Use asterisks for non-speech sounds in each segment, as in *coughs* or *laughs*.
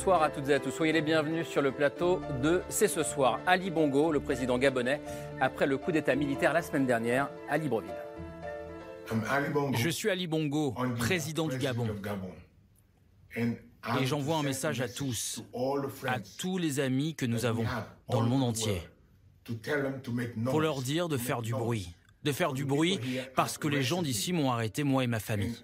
Bonsoir à toutes et à tous. Soyez les bienvenus sur le plateau de C'est ce soir. Ali Bongo, le président gabonais, après le coup d'État militaire la semaine dernière à Libreville. Je suis Ali Bongo, président du Gabon. Et j'envoie un message à tous, à tous les amis que nous avons dans le monde entier, pour leur dire de faire du bruit. De faire du bruit parce que les gens d'ici m'ont arrêté, moi et ma famille.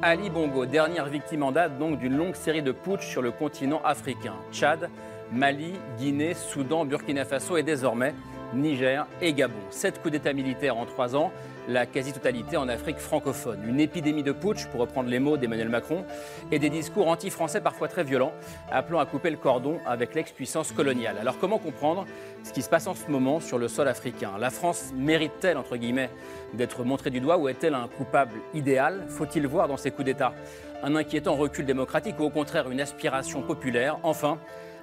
Ali Bongo, dernière victime en date donc d'une longue série de putsch sur le continent africain. Tchad, Mali, Guinée, Soudan, Burkina Faso et désormais Niger et Gabon. Sept coups d'État militaires en trois ans, la quasi-totalité en Afrique francophone. Une épidémie de putsch, pour reprendre les mots d'Emmanuel Macron, et des discours anti-français parfois très violents, appelant à couper le cordon avec l'ex-puissance coloniale. Alors comment comprendre ce qui se passe en ce moment sur le sol africain? La France mérite-t-elle, entre guillemets, d'être montrée du doigt ou est-elle un coupable idéal? Faut-il voir dans ces coups d'État un inquiétant recul démocratique ou au contraire une aspiration populaire? Enfin,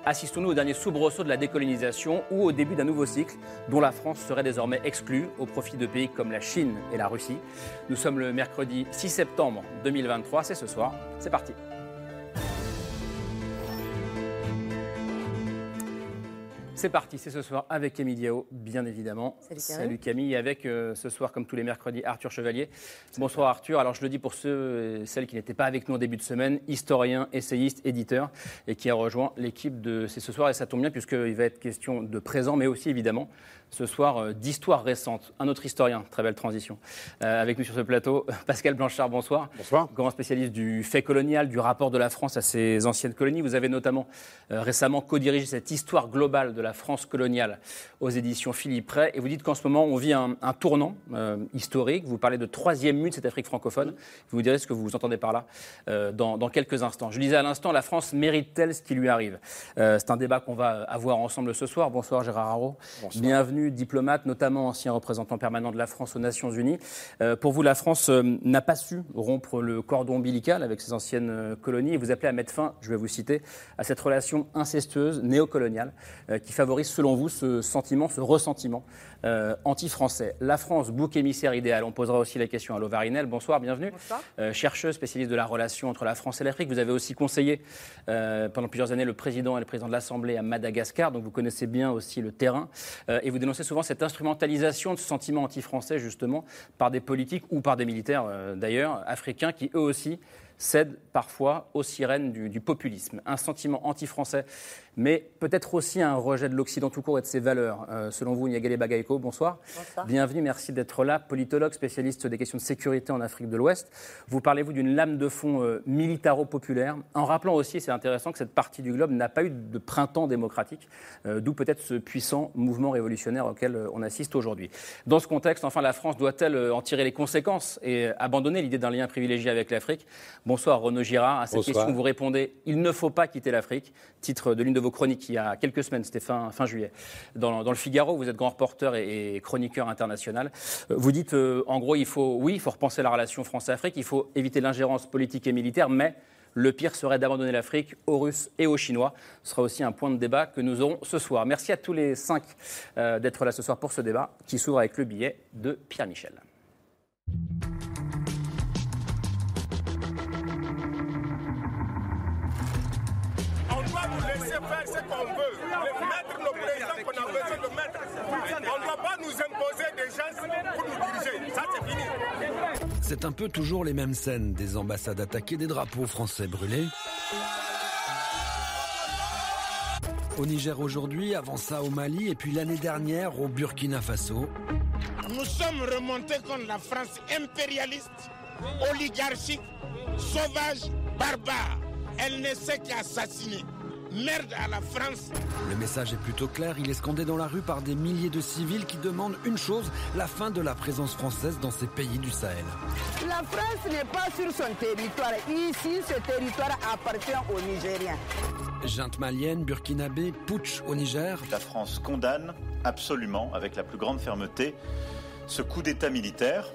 assistons-nous au dernier soubresaut de la décolonisation ou au début d'un nouveau cycle dont la France serait désormais exclue au profit de pays comme la Chine et la Russie Nous sommes le mercredi 6 septembre 2023, c'est ce soir, c'est parti. C'est parti, c'est ce soir avec Camille Diao, bien évidemment. Salut, Camille, avec euh, ce soir, comme tous les mercredis, Arthur Chevalier. Bonsoir Arthur. Alors je le dis pour ceux et celles qui n'étaient pas avec nous en début de semaine, historien, essayiste, éditeur, et qui a rejoint l'équipe de C'est ce soir. Et ça tombe bien puisqu'il va être question de présent, mais aussi évidemment ce soir euh, d'histoire récente. Un autre historien, très belle transition. Euh, avec nous sur ce plateau, *laughs* Pascal Blanchard, bonsoir. Bonsoir. Grand spécialiste du fait colonial, du rapport de la France à ses anciennes colonies. Vous avez notamment euh, récemment co-dirigé cette histoire globale de la France coloniale aux éditions Philippe Ray. Et vous dites qu'en ce moment, on vit un, tournant historique. Vous parlez de troisième mue de cette Afrique francophone. Vous vous direz ce que vous entendez par là dans, dans, quelques instants. Je disais à l'instant, la France mérite-t-elle ce qui lui arrive? C'est un débat qu'on va avoir ensemble ce soir. Bonsoir Gérard Haro. Bonsoir. Diplomate, notamment ancien représentant permanent de la France aux Nations Unies. Euh, pour vous, la France euh, n'a pas su rompre le cordon ombilical avec ses anciennes euh, colonies et vous appelez à mettre fin, je vais vous citer, à cette relation incestueuse, néocoloniale, qui favorise, selon vous, ce sentiment, ce ressentiment anti-français. La France, bouc émissaire idéal. On posera aussi la question à Lovarinel. Bonsoir, bienvenue. Bonsoir. chercheuse, spécialiste de la relation entre la France et l'Afrique. Vous avez aussi conseillé pendant plusieurs années le président et le président de l'Assemblée à Madagascar, donc vous connaissez bien aussi le terrain. et vous dénoncez souvent cette instrumentalisation de ce sentiment anti-français, justement, par des politiques ou par des militaires, euh, d'ailleurs, africains, qui eux aussi cèdent parfois aux sirènes du, populisme. Un sentiment anti-français, mais peut-être aussi un rejet de l'Occident tout court et de ses valeurs. Euh, selon vous, Niagale Bagaiko, bonsoir. Bonsoir. Bienvenue, merci d'être là. Politologue, spécialiste des questions de sécurité en Afrique de l'Ouest. Vous parlez-vous d'une lame de fond euh, militaro-populaire, en rappelant aussi, c'est intéressant, que cette partie du globe n'a pas eu de printemps démocratique, euh, d'où peut-être ce puissant mouvement révolutionnaire auquel on assiste aujourd'hui. Dans ce contexte, enfin, la France doit-elle en tirer les conséquences et abandonner l'idée d'un lien privilégié avec l'Afrique? Bonsoir Renaud Girard. À cette question, vous répondez Il ne faut pas quitter l'Afrique. Titre de l'une de vos chroniques il y a quelques semaines, c'était fin, fin juillet. Dans, le Figaro, vous êtes grand reporter et, chroniqueur international. Euh, vous dites euh, en gros, il faut, oui, il faut repenser la relation France-Afrique, il faut éviter l'ingérence politique et militaire, mais le pire serait d'abandonner l'Afrique aux Russes et aux Chinois. Ce sera aussi un point de débat que nous aurons ce soir. Merci à tous les cinq euh, d'être là ce soir pour ce débat qui s'ouvre avec le billet de Pierre Michel. Faire ce qu'on veut, mettre nos présidents qu'on a besoin de mettre. On ne doit pas nous imposer des gens pour nous diriger. Ça, c'est fini. C'est un peu toujours les mêmes scènes, des ambassades attaquées, des drapeaux français brûlés. Au Niger aujourd'hui, avant ça au Mali et puis l'année dernière au Burkina Faso. Nous sommes remontés contre la France impérialiste, oligarchique, sauvage, barbare. Elle ne sait qu'assassiner. Merde à la France. Le message est plutôt clair, il est scandé dans la rue par des milliers de civils qui demandent une chose, la fin de la présence française dans ces pays du Sahel. La France n'est pas sur son territoire. Ici, ce territoire appartient aux Nigériens. Junte malienne, burkinabé, putsch au Niger. La France condamne absolument, avec la plus grande fermeté, ce coup d'État militaire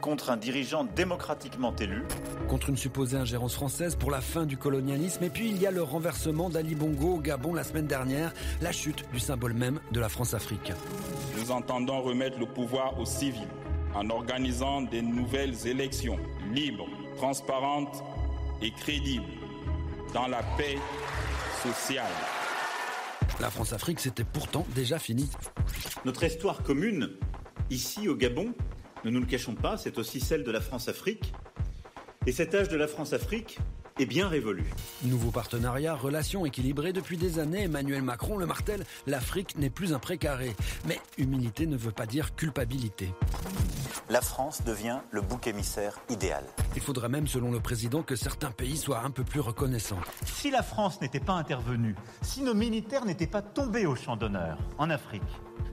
contre un dirigeant démocratiquement élu. Contre une supposée ingérence française pour la fin du colonialisme. Et puis il y a le renversement d'Ali Bongo au Gabon la semaine dernière, la chute du symbole même de la France-Afrique. Nous entendons remettre le pouvoir aux civils en organisant des nouvelles élections libres, transparentes et crédibles dans la paix sociale. La France-Afrique, c'était pourtant déjà fini. Notre histoire commune, ici au Gabon, ne nous le cachons pas, c'est aussi celle de la France-Afrique. Et cet âge de la France-Afrique est bien révolu. Nouveau partenariat, relations équilibrées depuis des années. Emmanuel Macron le martèle, l'Afrique n'est plus un précaré. Mais humilité ne veut pas dire culpabilité. La France devient le bouc émissaire idéal. Il faudrait même, selon le président, que certains pays soient un peu plus reconnaissants. Si la France n'était pas intervenue, si nos militaires n'étaient pas tombés au champ d'honneur en Afrique,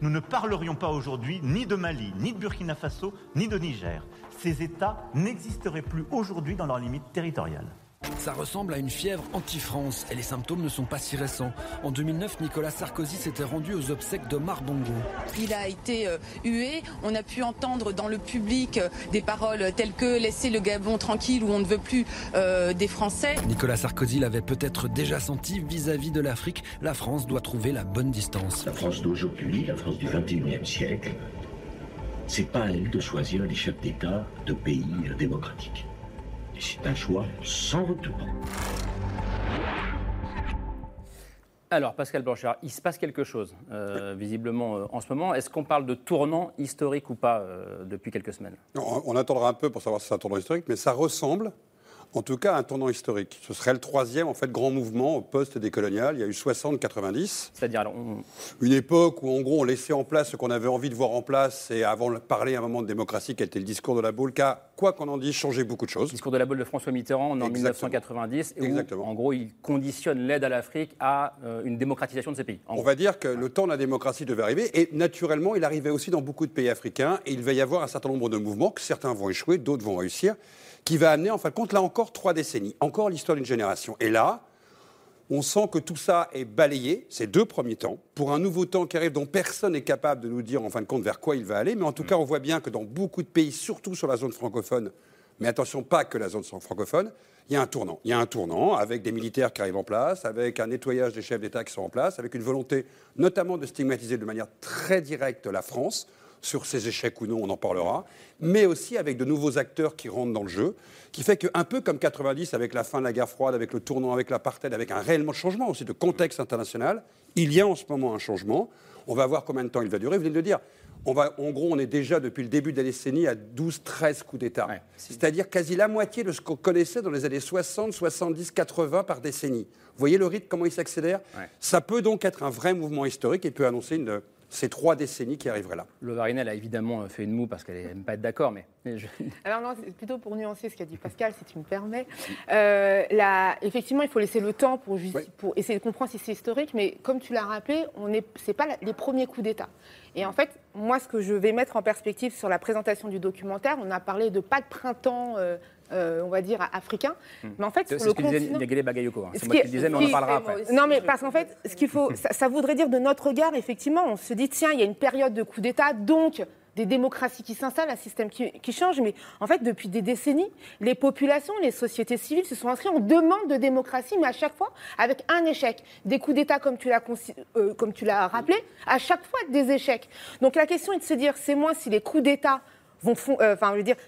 nous ne parlerions pas aujourd'hui ni de Mali, ni de Burkina Faso, ni de Niger. Ces États n'existeraient plus aujourd'hui dans leurs limites territoriales. Ça ressemble à une fièvre anti-France et les symptômes ne sont pas si récents. En 2009, Nicolas Sarkozy s'était rendu aux obsèques de Bongo. Il a été euh, hué. On a pu entendre dans le public euh, des paroles telles que laisser le Gabon tranquille ou on ne veut plus euh, des Français. Nicolas Sarkozy l'avait peut-être déjà senti vis-à-vis de l'Afrique. La France doit trouver la bonne distance. La France d'aujourd'hui, la France du 21e siècle, c'est pas à elle de choisir les chefs d'État de pays démocratiques. C'est un choix sans retour. Alors, Pascal Blanchard, il se passe quelque chose, euh, visiblement, euh, en ce moment. Est-ce qu'on parle de tournant historique ou pas euh, depuis quelques semaines? On, attendra un peu pour savoir si c'est un tournant historique, mais ça ressemble en tout cas un tournant historique. Ce serait le troisième en fait grand mouvement au poste décolonial. Il y a eu 60-90. C'est-à-dire une époque où en gros on laissait en place ce qu'on avait envie de voir en place et avant de parler à un moment de démocratie qui était le discours de la boule, qui a, quoi qu'on en dise, changé beaucoup de choses. Le discours de la boule de François Mitterrand en 1990. Exactement. en gros il conditionne l'aide à l'Afrique à euh, une démocratisation de ces pays. On va dire que le temps de la démocratie devait arriver et naturellement il arrivait aussi dans beaucoup de pays africains et il va y avoir un certain nombre de mouvements que certains vont échouer, d'autres vont réussir qui va amener, en fin de compte, là encore, trois décennies, encore l'histoire d'une génération. Et là, on sent que tout ça est balayé, ces deux premiers temps, pour un nouveau temps qui arrive dont personne n'est capable de nous dire, en fin de compte, vers quoi il va aller. Mais en tout mm. cas, on voit bien que dans beaucoup de pays, surtout sur la zone francophone, mais attention, pas que la zone francophone, il y a un tournant. Il y a un tournant avec des militaires qui arrivent en place, avec un nettoyage des chefs d'État qui sont en place, avec une volonté notamment de stigmatiser de manière très directe la France sur ses échecs ou non, on en parlera, mais aussi avec de nouveaux acteurs qui rentrent dans le jeu, qui fait qu'un peu comme 90 avec la fin de la guerre froide, avec le tournant avec l'apartheid, avec un réellement changement aussi de contexte international, il y a en ce moment un changement. On va voir combien de temps il va durer. Vous venez de le dire. On va, en gros, on est déjà depuis le début de la décennie à 12-13 coups d'État. C'est-à-dire quasi la moitié de ce qu'on connaissait dans les années 60, 70, 80 par décennie. Vous voyez le rythme, comment il s'accélère? Ça peut donc être un vrai mouvement historique et peut annoncer une, ces trois décennies qui arriveraient là. Le Varinel a évidemment fait une moue parce qu'elle n'aime pas être d'accord, mais. *laughs* Alors non, c'est plutôt pour nuancer ce qu'a dit Pascal, si tu me permets. Euh, effectivement, il faut laisser le temps pour, pour essayer de comprendre si c'est historique, mais comme tu l'as rappelé, ce n'est pas les premiers coups d'État. Et en fait, moi, ce que je vais mettre en perspective sur la présentation du documentaire, on a parlé de pas de printemps. Euh, euh, on va dire, africain. Hmm. Mais en fait, sur le continent... Disait Bagayoko. Hein. C'est moi qui disais, mais on en parlera après. Non, mais parce qu'en fait, ce qu'il faut, ça, voudrait dire de notre regard, effectivement, on se dit, tiens, il y a une période de coup d'État, donc des démocraties qui s'installent, un système qui, change. Mais en fait, depuis des décennies, les populations, les sociétés civiles se sont inscrites en demande de démocratie, mais à chaque fois avec un échec. Des coups d'État, comme tu l'as euh, comme tu l'as rappelé, à chaque fois des échecs. Donc la question est de se dire, c'est moins si les coups d'État euh,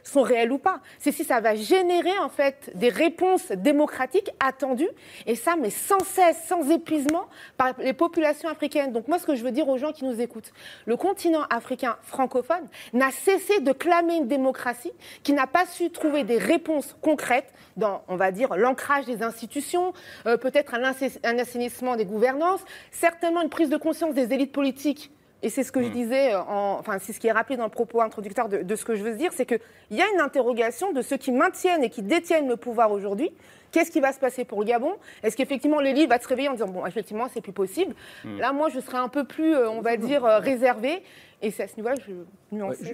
sont réels ou pas. C'est si ça va générer en fait des réponses démocratiques attendues, et ça, mais sans cesse, sans épuisement, par les populations africaines. Donc moi, ce que je veux dire aux gens qui nous écoutent, le continent africain francophone n'a cessé de clamer une démocratie qui n'a pas su trouver des réponses concrètes dans, on va dire, l'ancrage des institutions, euh, peut-être un assainissement des gouvernances, certainement une prise de conscience des élites politiques et c'est ce que je hmm. disais, enfin, c'est ce qui est rappelé dans le propos introducteur de, ce que je veux dire, c'est qu'il y a une interrogation de ceux qui maintiennent et qui détiennent le pouvoir aujourd'hui Qu'est-ce qui va se passer pour le Gabon? Est-ce qu'effectivement l'élite va se réveiller en disant bon, effectivement, c'est plus possible? Hmm. Là, moi, je serais un peu plus, euh, on va dire, euh, réservé. Et c'est à ce niveau-là que je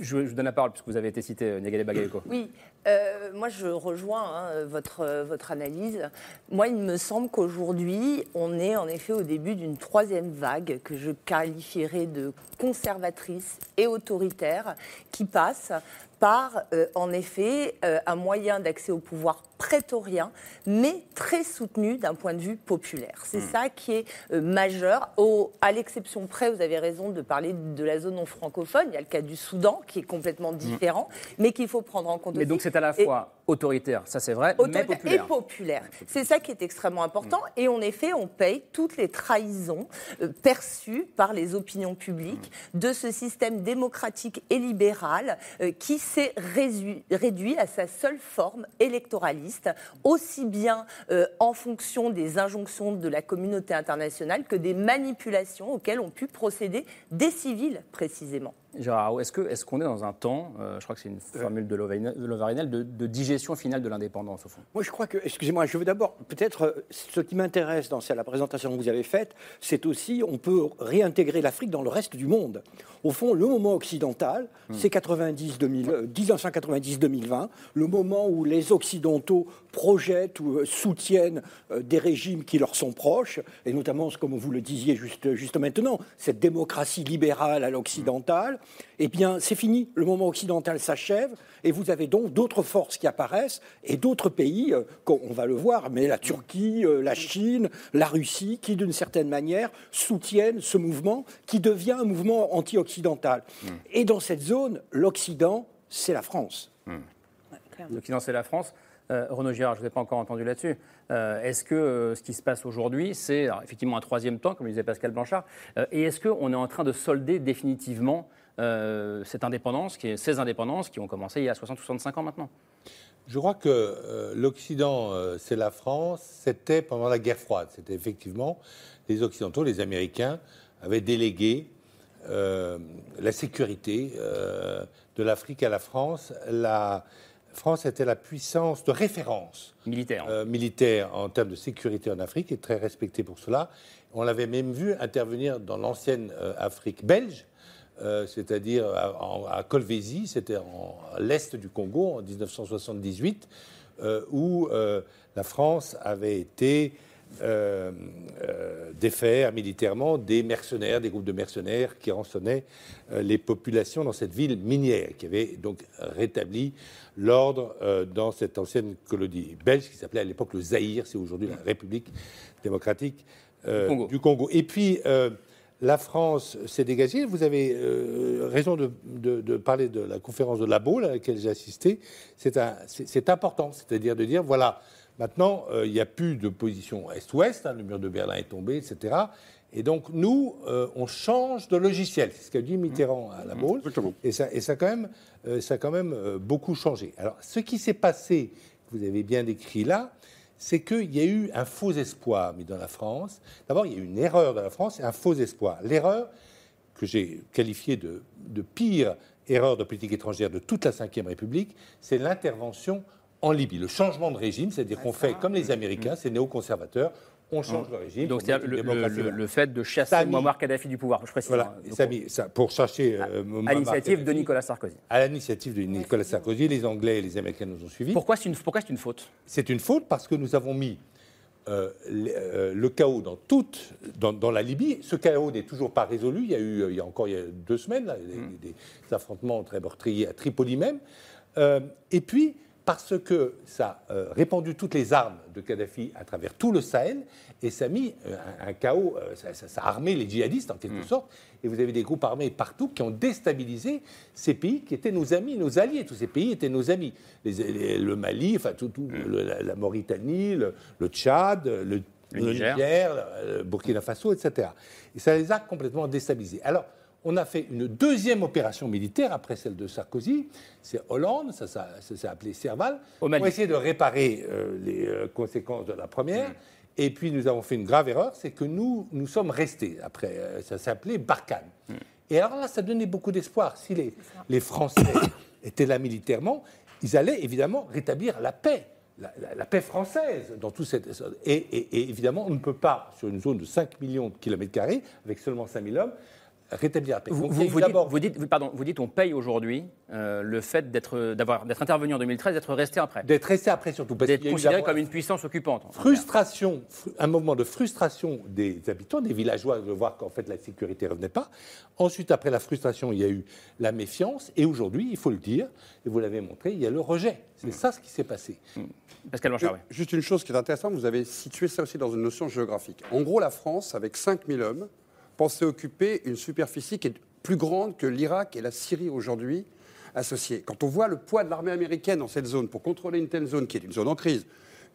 je, vous donne la parole, puisque vous avez été cité, euh, Niagale Bagayoko. Oui, euh, moi je rejoins hein, votre, votre analyse. Moi, il me semble qu'aujourd'hui, on est en effet au début d'une troisième vague que je qualifierais de conservatrice et autoritaire, qui passe par, euh, en effet, euh, un moyen d'accès au pouvoir prétorien, mais très soutenu d'un point de vue populaire. C'est hmm. ça qui est euh, majeur. Au, à l'exception près, vous avez raison de parler de la zone non francophone. Il y a le cas du Soudan qui est complètement hmm. différent, mais qu'il faut prendre en compte. Mais donc c'est à la fois autoritaire, ça c'est vrai, mais populaire. Et populaire. C'est ça qui est extrêmement important. Hmm. Et en effet, on paye toutes les trahisons perçues par les opinions publiques de ce système démocratique et libéral qui s'est réduit à sa seule forme électoraliste, aussi bien euh, en fonction des injonctions de la communauté internationale que des manipulations auxquelles ont pu procéder des civils précisément. Gérard, est-ce qu'on est, est dans un temps, euh, je crois que c'est une formule de Lovarinel, de, de, digestion finale de l'indépendance, au fond? Moi, je crois que, excusez-moi, je veux d'abord, peut-être, euh, ce qui m'intéresse dans la présentation que vous avez faite, c'est aussi, on peut réintégrer l'Afrique dans le reste du monde. Au fond, le moment occidental, hmm. c'est 90 1990-2020, le moment où les Occidentaux projettent ou euh, soutiennent des régimes qui leur sont proches, et notamment, comme vous le disiez juste, juste maintenant, cette démocratie libérale à l'occidental eh bien, c'est fini. Le moment occidental s'achève et vous avez donc d'autres forces qui apparaissent et d'autres pays, euh, on va le voir, mais la Turquie, euh, la Chine, la Russie, qui d'une certaine manière soutiennent ce mouvement qui devient un mouvement anti-occidental. Hmm. Et dans cette zone, l'Occident, c'est la France. Hmm. L'Occident, c'est la France. Euh, Renaud Girard, je ne vous ai pas encore entendu là-dessus. est-ce que ce qui se passe aujourd'hui, c'est effectivement un troisième temps, comme le disait Pascal Blanchard, et est-ce qu'on est en train de solder définitivement euh, cette indépendance, qui est, ces indépendances qui ont commencé il y a 60-65 ans maintenant Je crois que euh, l'Occident, euh, c'est la France, c'était pendant la guerre froide. C'était effectivement les Occidentaux, les Américains, avaient délégué la sécurité de l'Afrique à la France. La France était la puissance de référence militaire, militaire en termes de sécurité en Afrique et très respectée pour cela. On l'avait même vu intervenir dans l'ancienne Afrique belge euh, c'est-à-dire à, à, c'était à l'est du Congo en 1978, euh, où euh, la France avait été défaire militairement des mercenaires, des groupes de mercenaires qui rançonnaient les populations dans cette ville minière, qui avait donc rétabli l'ordre dans cette ancienne colonie belge qui s'appelait à l'époque le Zaïre, c'est aujourd'hui la République démocratique du Congo. Et puis la France s'est dégagée. Vous avez euh, raison de, parler de la conférence de Labo à laquelle j'ai assisté. C'est important, c'est-à-dire de dire voilà, maintenant euh, il n'y a plus de position Est-Ouest, hein, le mur de Berlin est tombé, etc. Et donc nous, euh, on change de logiciel. C'est ce qu'a dit Mitterrand à la Baule. Et ça, et ça, quand même, ça a quand même beaucoup changé. Alors, ce qui s'est passé, vous avez bien décrit là, c'est qu'il y a eu un faux espoir mis dans la France. D'abord, il y a eu une erreur dans la France et un faux espoir. L'erreur, que j'ai qualifiée de, pire erreur de politique étrangère de toute la Ve République, c'est l'intervention en Libye. Le changement de régime, c'est-à-dire qu'on fait comme les Américains, c'est néoconservateurs, on change le régime. Donc c'est le, le, fait de chasser Muammar Kadhafi du pouvoir, je précise. Voilà, hein. ça, pour chercher euh, à, l'initiative de Nicolas Sarkozy. À l'initiative de Nicolas Sarkozy, les Anglais et les Américains nous ont suivis. Pourquoi c'est une, une faute? C'est une faute parce que nous avons mis euh, euh, le chaos dans toute, dans, la Libye. Ce chaos n'est toujours pas résolu. Il y a eu, il y a encore il y a deux semaines, hmm. des, affrontements très meurtriers à Tripoli même. et puis, parce que ça a euh, répandu toutes les armes de Kadhafi à travers tout le Sahel et ça a mis euh, un, chaos, euh, ça, a armé les djihadistes en quelque mm. sorte. Et vous avez des groupes armés partout qui ont déstabilisé ces pays qui étaient nos amis, nos alliés. Tous ces pays étaient nos amis. le Mali, enfin tout, mm. la, Mauritanie, le, Tchad, le, Niger, le Burkina Faso, etc. Et ça les a complètement déstabilisés. Alors, on a fait une deuxième opération militaire après celle de Sarkozy. C'est Hollande, ça, s'est appelé Serval. On a essayé de réparer euh, les euh, conséquences de la première. Mm. Et puis nous avons fait une grave erreur, c'est que nous, nous sommes restés après. Euh, ça s'appelait Barkhane. Mm. Et alors là, ça donnait beaucoup d'espoir. Si les, les Français *coughs* étaient là militairement, ils allaient évidemment rétablir la paix la, paix française dans tout cette. Et, et, évidemment, on ne peut pas, sur une zone de 5 millions de kilomètres carrés, avec seulement 5 000 hommes, rétablir la paix. Vous, vous, dites, vous, dites, pardon, vous dites on paye aujourd'hui euh, le fait d'être intervenu en 2013, d'être resté après. D'être resté après surtout. D'être considéré comme une puissance occupante. Frustration, un moment de frustration des habitants, des villageois, de voir qu'en fait la sécurité ne revenait pas. Ensuite, après la frustration, il y a eu la méfiance. Et aujourd'hui, il faut le dire, et vous l'avez montré, il y a le rejet. C'est ça ce qui s'est passé. Mmh. Pascal Blanchard, oui. Juste une chose qui est intéressante, vous avez situé ça aussi dans une notion géographique. En gros, la France, avec 5000 hommes, pensait occuper une superficie qui est plus grande que l'Irak et la Syrie aujourd'hui associés. Quand on voit le poids de l'armée américaine dans cette zone pour contrôler une telle zone qui est une zone en crise,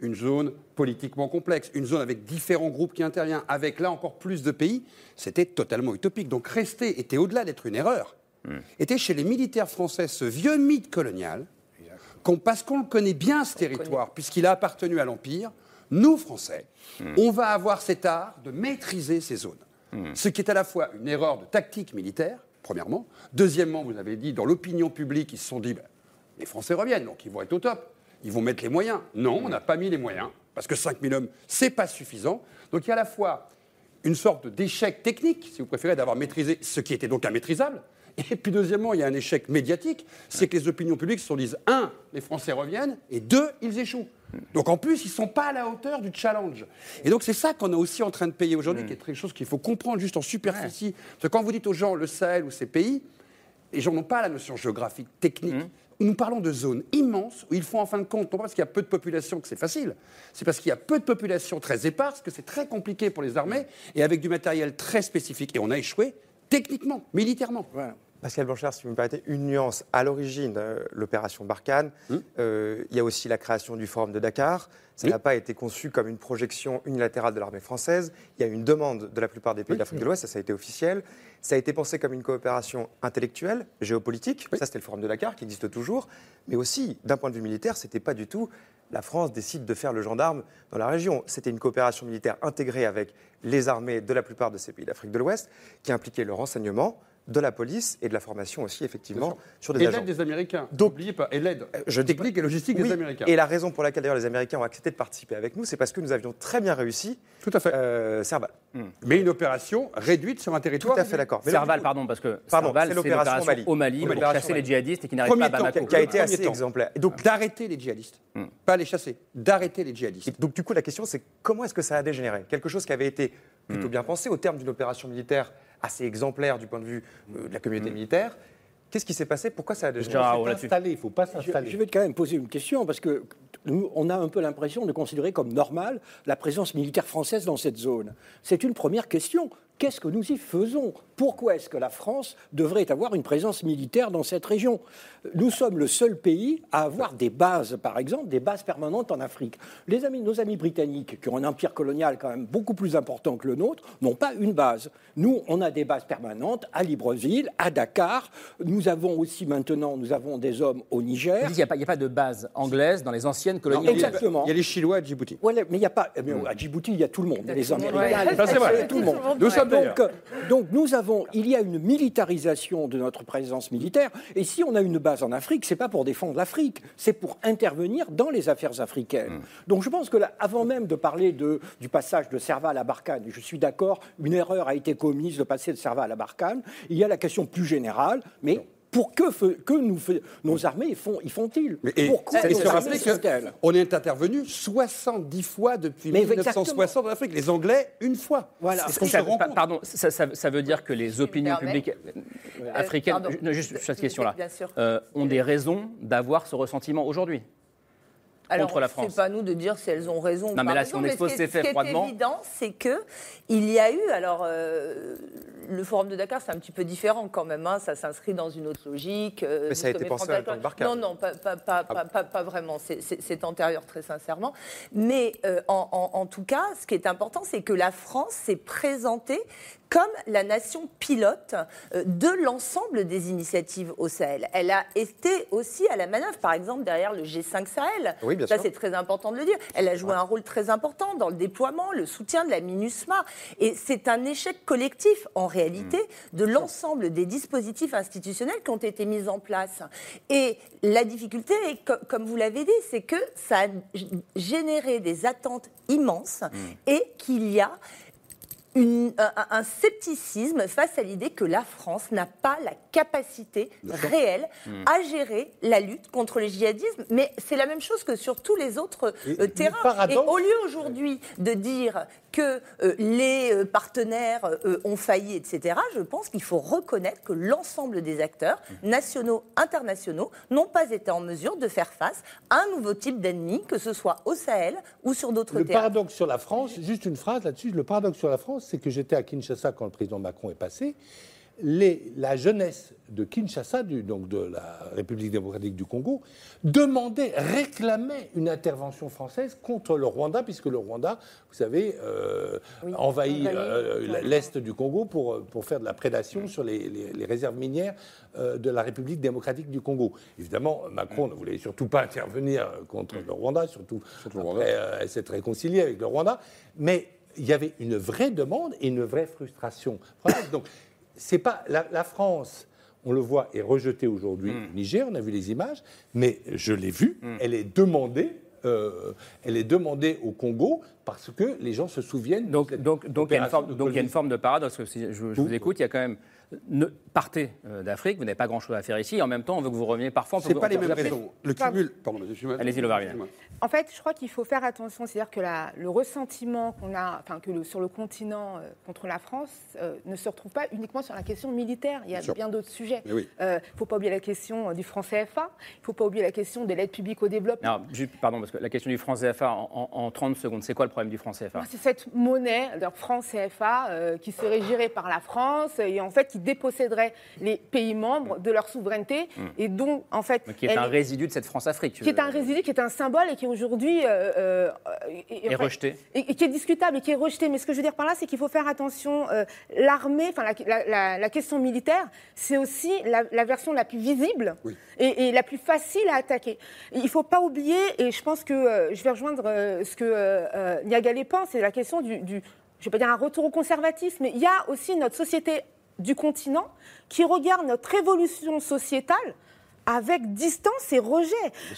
une zone politiquement complexe, une zone avec différents groupes qui interviennent, avec là encore plus de pays, c'était totalement utopique. Donc rester était au-delà d'être une erreur, hmm. était chez les militaires français ce vieux mythe colonial, parce qu'on le connaît bien ce territoire, puisqu'il a appartenu à l'Empire, nous Français, hmm. on va avoir cet art de maîtriser ces zones. Hmm. Ce qui est à la fois une erreur de tactique militaire, premièrement. Deuxièmement, vous avez dit, dans l'opinion publique, ils se sont dit, ben, les Français reviennent, donc ils vont être au top. Ils vont mettre les moyens. Non, on n'a pas mis les moyens, parce que 5000 hommes, c'est pas suffisant. Donc il y a à la fois une sorte d'échec technique, si vous préférez, d'avoir maîtrisé ce qui était donc immaîtrisable. Et puis deuxièmement, il y a un échec médiatique, c'est que les opinions publiques se sont dit, un, les Français reviennent, et deux, ils échouent. Donc en plus, ils ne sont pas à la hauteur du challenge. Et donc c'est ça qu'on est aussi en train de payer aujourd'hui, qui est quelque chose qu'il faut comprendre juste en superficie. Parce que quand vous dites aux gens le Sahel ou ces pays, les gens n'ont pas la notion géographique, technique. Mmh. Nous parlons de zones immenses où il faut en fin de compte, non pas parce qu'il y a peu de population que c'est facile, c'est parce qu'il y a peu de population très éparse que c'est très compliqué pour les armées et avec du matériel très spécifique. Et on a échoué techniquement, militairement. Pascal Blanchard, si vous me permettez, une nuance. À l'origine, de l'opération Barkhane, hum. euh, il y a aussi la création du Forum de Dakar. Ça n'a pas été conçu comme une projection unilatérale de l'armée française. Il y a eu une demande de la plupart des pays d'Afrique de l'Ouest, ça, ça, a été officiel. Ça a été pensé comme une coopération intellectuelle, géopolitique. Ça, c'était le Forum de Dakar qui existe toujours. Mais aussi, d'un point de vue militaire, ce n'était pas du tout la France décide de faire le gendarme dans la région. C'était une coopération militaire intégrée avec les armées de la plupart de ces pays d'Afrique de l'Ouest, qui impliquait le renseignement, de la police et de la formation aussi, effectivement, sur des et agents. l'aide des Américains. N'oubliez pas. Et l'aide technique et logistique des Américains. Et la raison pour laquelle, d'ailleurs, les Américains ont accepté de participer avec nous, c'est parce que nous avions très bien réussi. Tout à fait. Euh, Serval. Hmm. Mais une opération réduite sur un territoire. Tout à fait d'accord. Serval, pardon, parce que Serval, c'est l'opération Mali. au Mali, pour chasser les djihadistes et qui n'arrivent pas à Bamako. Qui a été assez exemplaire. Donc d'arrêter les djihadistes, hmm. pas les chasser, d'arrêter les djihadistes. donc du coup, la question, c'est comment est-ce que ça a dégénéré? Quelque chose qui avait été plutôt hmm. bien pensé au terme d'une opération militaire assez exemplaire du point de vue euh, de la communauté mm. militaire. Qu'est-ce qui s'est passé? Pourquoi ça a déjà installé Il faut pas s'installer. Je, vais quand même poser une question parce que nous, on a un peu l'impression de considérer comme normale la présence militaire française dans cette zone. C'est une première question. Qu'est-ce que nous y faisons? Pourquoi est-ce que la France devrait avoir une présence militaire dans cette région? Nous sommes le seul pays à avoir des bases, par exemple, des bases permanentes en Afrique. Les amis, nos amis britanniques, qui ont un empire colonial quand même beaucoup plus important que le nôtre, n'ont pas une base. Nous, on a des bases permanentes à Libreville, à Dakar. Nous avons aussi maintenant, nous avens des hommes au Niger. Il n'y a, a, pas de base anglaise dans les anciennes colonies. exactement. Il y a les Chinois à Djibouti. mais il n'y a pas. à Djibouti, il y a tout le monde. Les Américains, les tout le monde. Nous sommes donc, donc nous avons, il y a une militarisation de notre présence militaire. Et si on a une base en Afrique, c'est pas pour défendre l'Afrique, c'est pour intervenir dans les affaires africaines. Hmm. Donc je pense que là, avant même de parler de, du passage de Serval à Barkhane, je suis d'accord, une erreur a été commise de passer de Serval à Barkhane. Il y a la question plus générale, mais pour que, que nous, nos armées font, ils font-ils? Pourquoi et se rappeler qu'on est intervenu 70 fois depuis 1960 en Afrique. Les Anglais, une fois. Voilà. Ça, pardon, ça, veut dire que les opinions publiques euh, africaines, juste cette question-là, euh, ont des raisons d'avoir ce ressentiment aujourd'hui alors, contre la France. C'est pas nous de dire si elles ont raison. Non, mais là, si on expose ces faits froidement. Ce qui est évident, c'est que il y a eu, alors, euh, le Forum de Dakar, c'est un petit peu différent quand même. Hein, ça s'inscrit dans une autre logique. Euh, mais ça a été pensé à Non, non, pas, pas, pas, ah. pas vraiment. C'est antérieur, très sincèrement. Mais euh, en, en, tout cas, ce qui est important, c'est que la France s'est présentée comme la nation pilote euh, de l'ensemble des initiatives au Sahel. Elle a été aussi à la manœuvre, par exemple, derrière le G5 Sahel. Oui, bien Ça, c'est très important de le dire. Elle a joué un rôle très important dans le déploiement, le soutien de la MINUSMA. Et c'est un échec collectif, en réalité mm. de l'ensemble des dispositifs institutionnels qui ont été mis en place. Et la difficulté, comme vous l'avez dit, c'est que ça a généré des attentes immenses mm. et qu'il y a un, scepticisme face à l'idée que la France n'a pas la capacité réelle hmm. à gérer la lutte contre le djihadisme. Mais c'est la même chose que sur tous les autres euh, terrains. Et au lieu aujourd'hui de dire que euh, les euh, partenaires ont failli, etc., je pense qu'il faut reconnaître que l'ensemble des acteurs, hmm. nationaux, internationaux, n'ont pas été en mesure de faire face à un nouveau type d'ennemi, que ce soit au Sahel ou sur d'autres terrains. Le paradoxe sur la France, juste une phrase là-dessus, le paradoxe sur la France, c'est que j'étais à Kinshasa quand le président Macron est passé. la jeunesse de Kinshasa, donc de la République démocratique du Congo, demandait, réclamait une intervention française contre le Rwanda, puisque le Rwanda, vous savez, euh, envahit euh, l'est du Congo pour, pour faire de la prédation sur les, réserves minières euh, de la République démocratique du Congo. Évidemment, Macron ne voulait surtout pas intervenir contre le Rwanda, surtout, après s'être réconcilié avec le Rwanda, mais il y avait une vraie demande et une vraie frustration. Donc, c'est pas la, France. On le voit, est rejetée aujourd'hui au hmm. Niger, on a vu les images, mais je l'ai vue, hmm. elle est demandée euh, elle est demandée au Congo parce que les gens se souviennent. Donc, donc, donc, il y, a une forme de paradoxe. je, je vous écoute, il y a quand même ne, partez euh, d'Afrique, vous n'avez pas grand-chose à faire ici, et en même temps, on veut que vous reveniez parfois. Ce n'est pas les mêmes raisons. Le cumul. Pardon, Allez-y, En fait, je crois qu'il faut faire attention. C'est-à-dire que le ressentiment qu'on a, enfin, que sur le continent euh, contre la France euh, ne se retrouve pas uniquement sur la question militaire. Il y a bien, d'autres sujets. Il ne faut pas oublier la question du franc CFA. Il ne faut pas oublier la question de l'aide publique au développement. Non, juste, pardon, parce que la question du franc CFA en, 30 secondes, c'est quoi le problème du franc CFA C'est cette monnaie, le franc CFA, qui serait gérée par la France et en fait qui déposséderait les pays membres de leur souveraineté hmm. et dont, en fait. qui est un résidu de cette France-Afrique. Qui est un résidu, qui est un symbole et qui aujourd'hui. Euh, euh, est, rejeté. Et, qui est discutable et qui est rejeté. Mais ce que je veux dire par là, c'est qu'il faut faire attention. Euh, l'armée, enfin, la, question militaire, c'est aussi la, version la plus visible et, la plus facile à attaquer. Il ne faut pas oublier, et je pense que je vais rejoindre ce que Niagalé pense, c'est la question du, du je ne vais pas dire un retour au conservatisme, mais il y a aussi notre société du continent qui regarde notre évolution sociétale avec distance et rejet.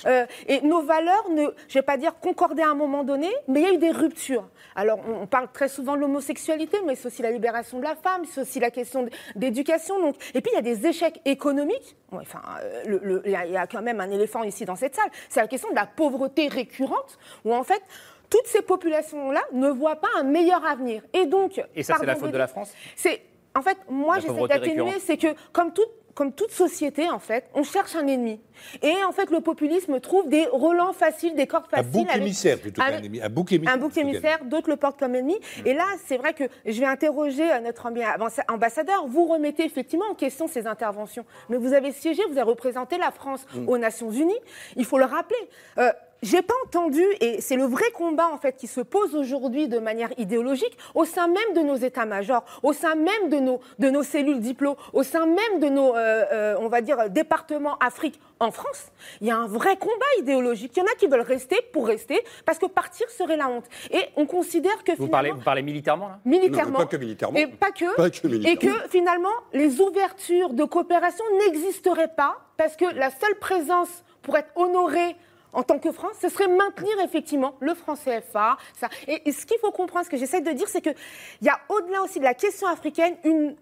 Euh, et nos valeurs, ne, je ne vais pas dire concorder à un moment donné, mais il y a eu des ruptures. Alors, on, parle très souvent de l'homosexualité, mais c'est aussi la libération de la femme, c'est aussi la question d'éducation. Donc, et puis, il y a des échecs économiques. Enfin, euh, il y, a quand même un éléphant ici dans cette salle. C'est la question de la pauvreté récurrente, où en fait, toutes ces populations-là ne voient pas un meilleur avenir. Et donc, et ça, c'est la faute de la France? C'est en fait, moi, j'essaie d'atténuer, c'est que comme toute, comme toute société, en fait, on cherche un ennemi. Et en fait, le populisme trouve des relents faciles, des cordes faciles. Un bouc émissaire plutôt qu'un ennemi. Un bouc émissaire. Un bouc émissaire, d'autres le portent comme ennemi. Mm. Et là, c'est vrai que je vais interroger euh, notre ambassadeur. Vous remettez effectivement en question ces interventions. Mais vous avez siégé, vous avez représenté la France mm. aux Nations Unies. Il faut le rappeler. Euh, j'ai pas entendu, et c'est le vrai combat en fait qui se pose aujourd'hui de manière idéologique au sein même de nos états-majors, au sein même de nos, de nos cellules diplômes, au sein même de nos, euh, euh, on va dire, départements Afrique en France. Il y a un vrai combat idéologique. Il y en a qui veulent rester pour rester parce que partir serait la honte. Et on considère que vous parlez, vous parlez militairement là? Militairement. pas que militairement. Et pas que. et que finalement les ouvertures de coopération n'existeraient pas parce que la seule présence pour être honorée en tant que France, ce serait maintenir effectivement le franc CFA. Ça. Et, ce qu'il faut comprendre, ce que j'essaie de dire, c'est qu'il y a au-delà aussi de la question africaine une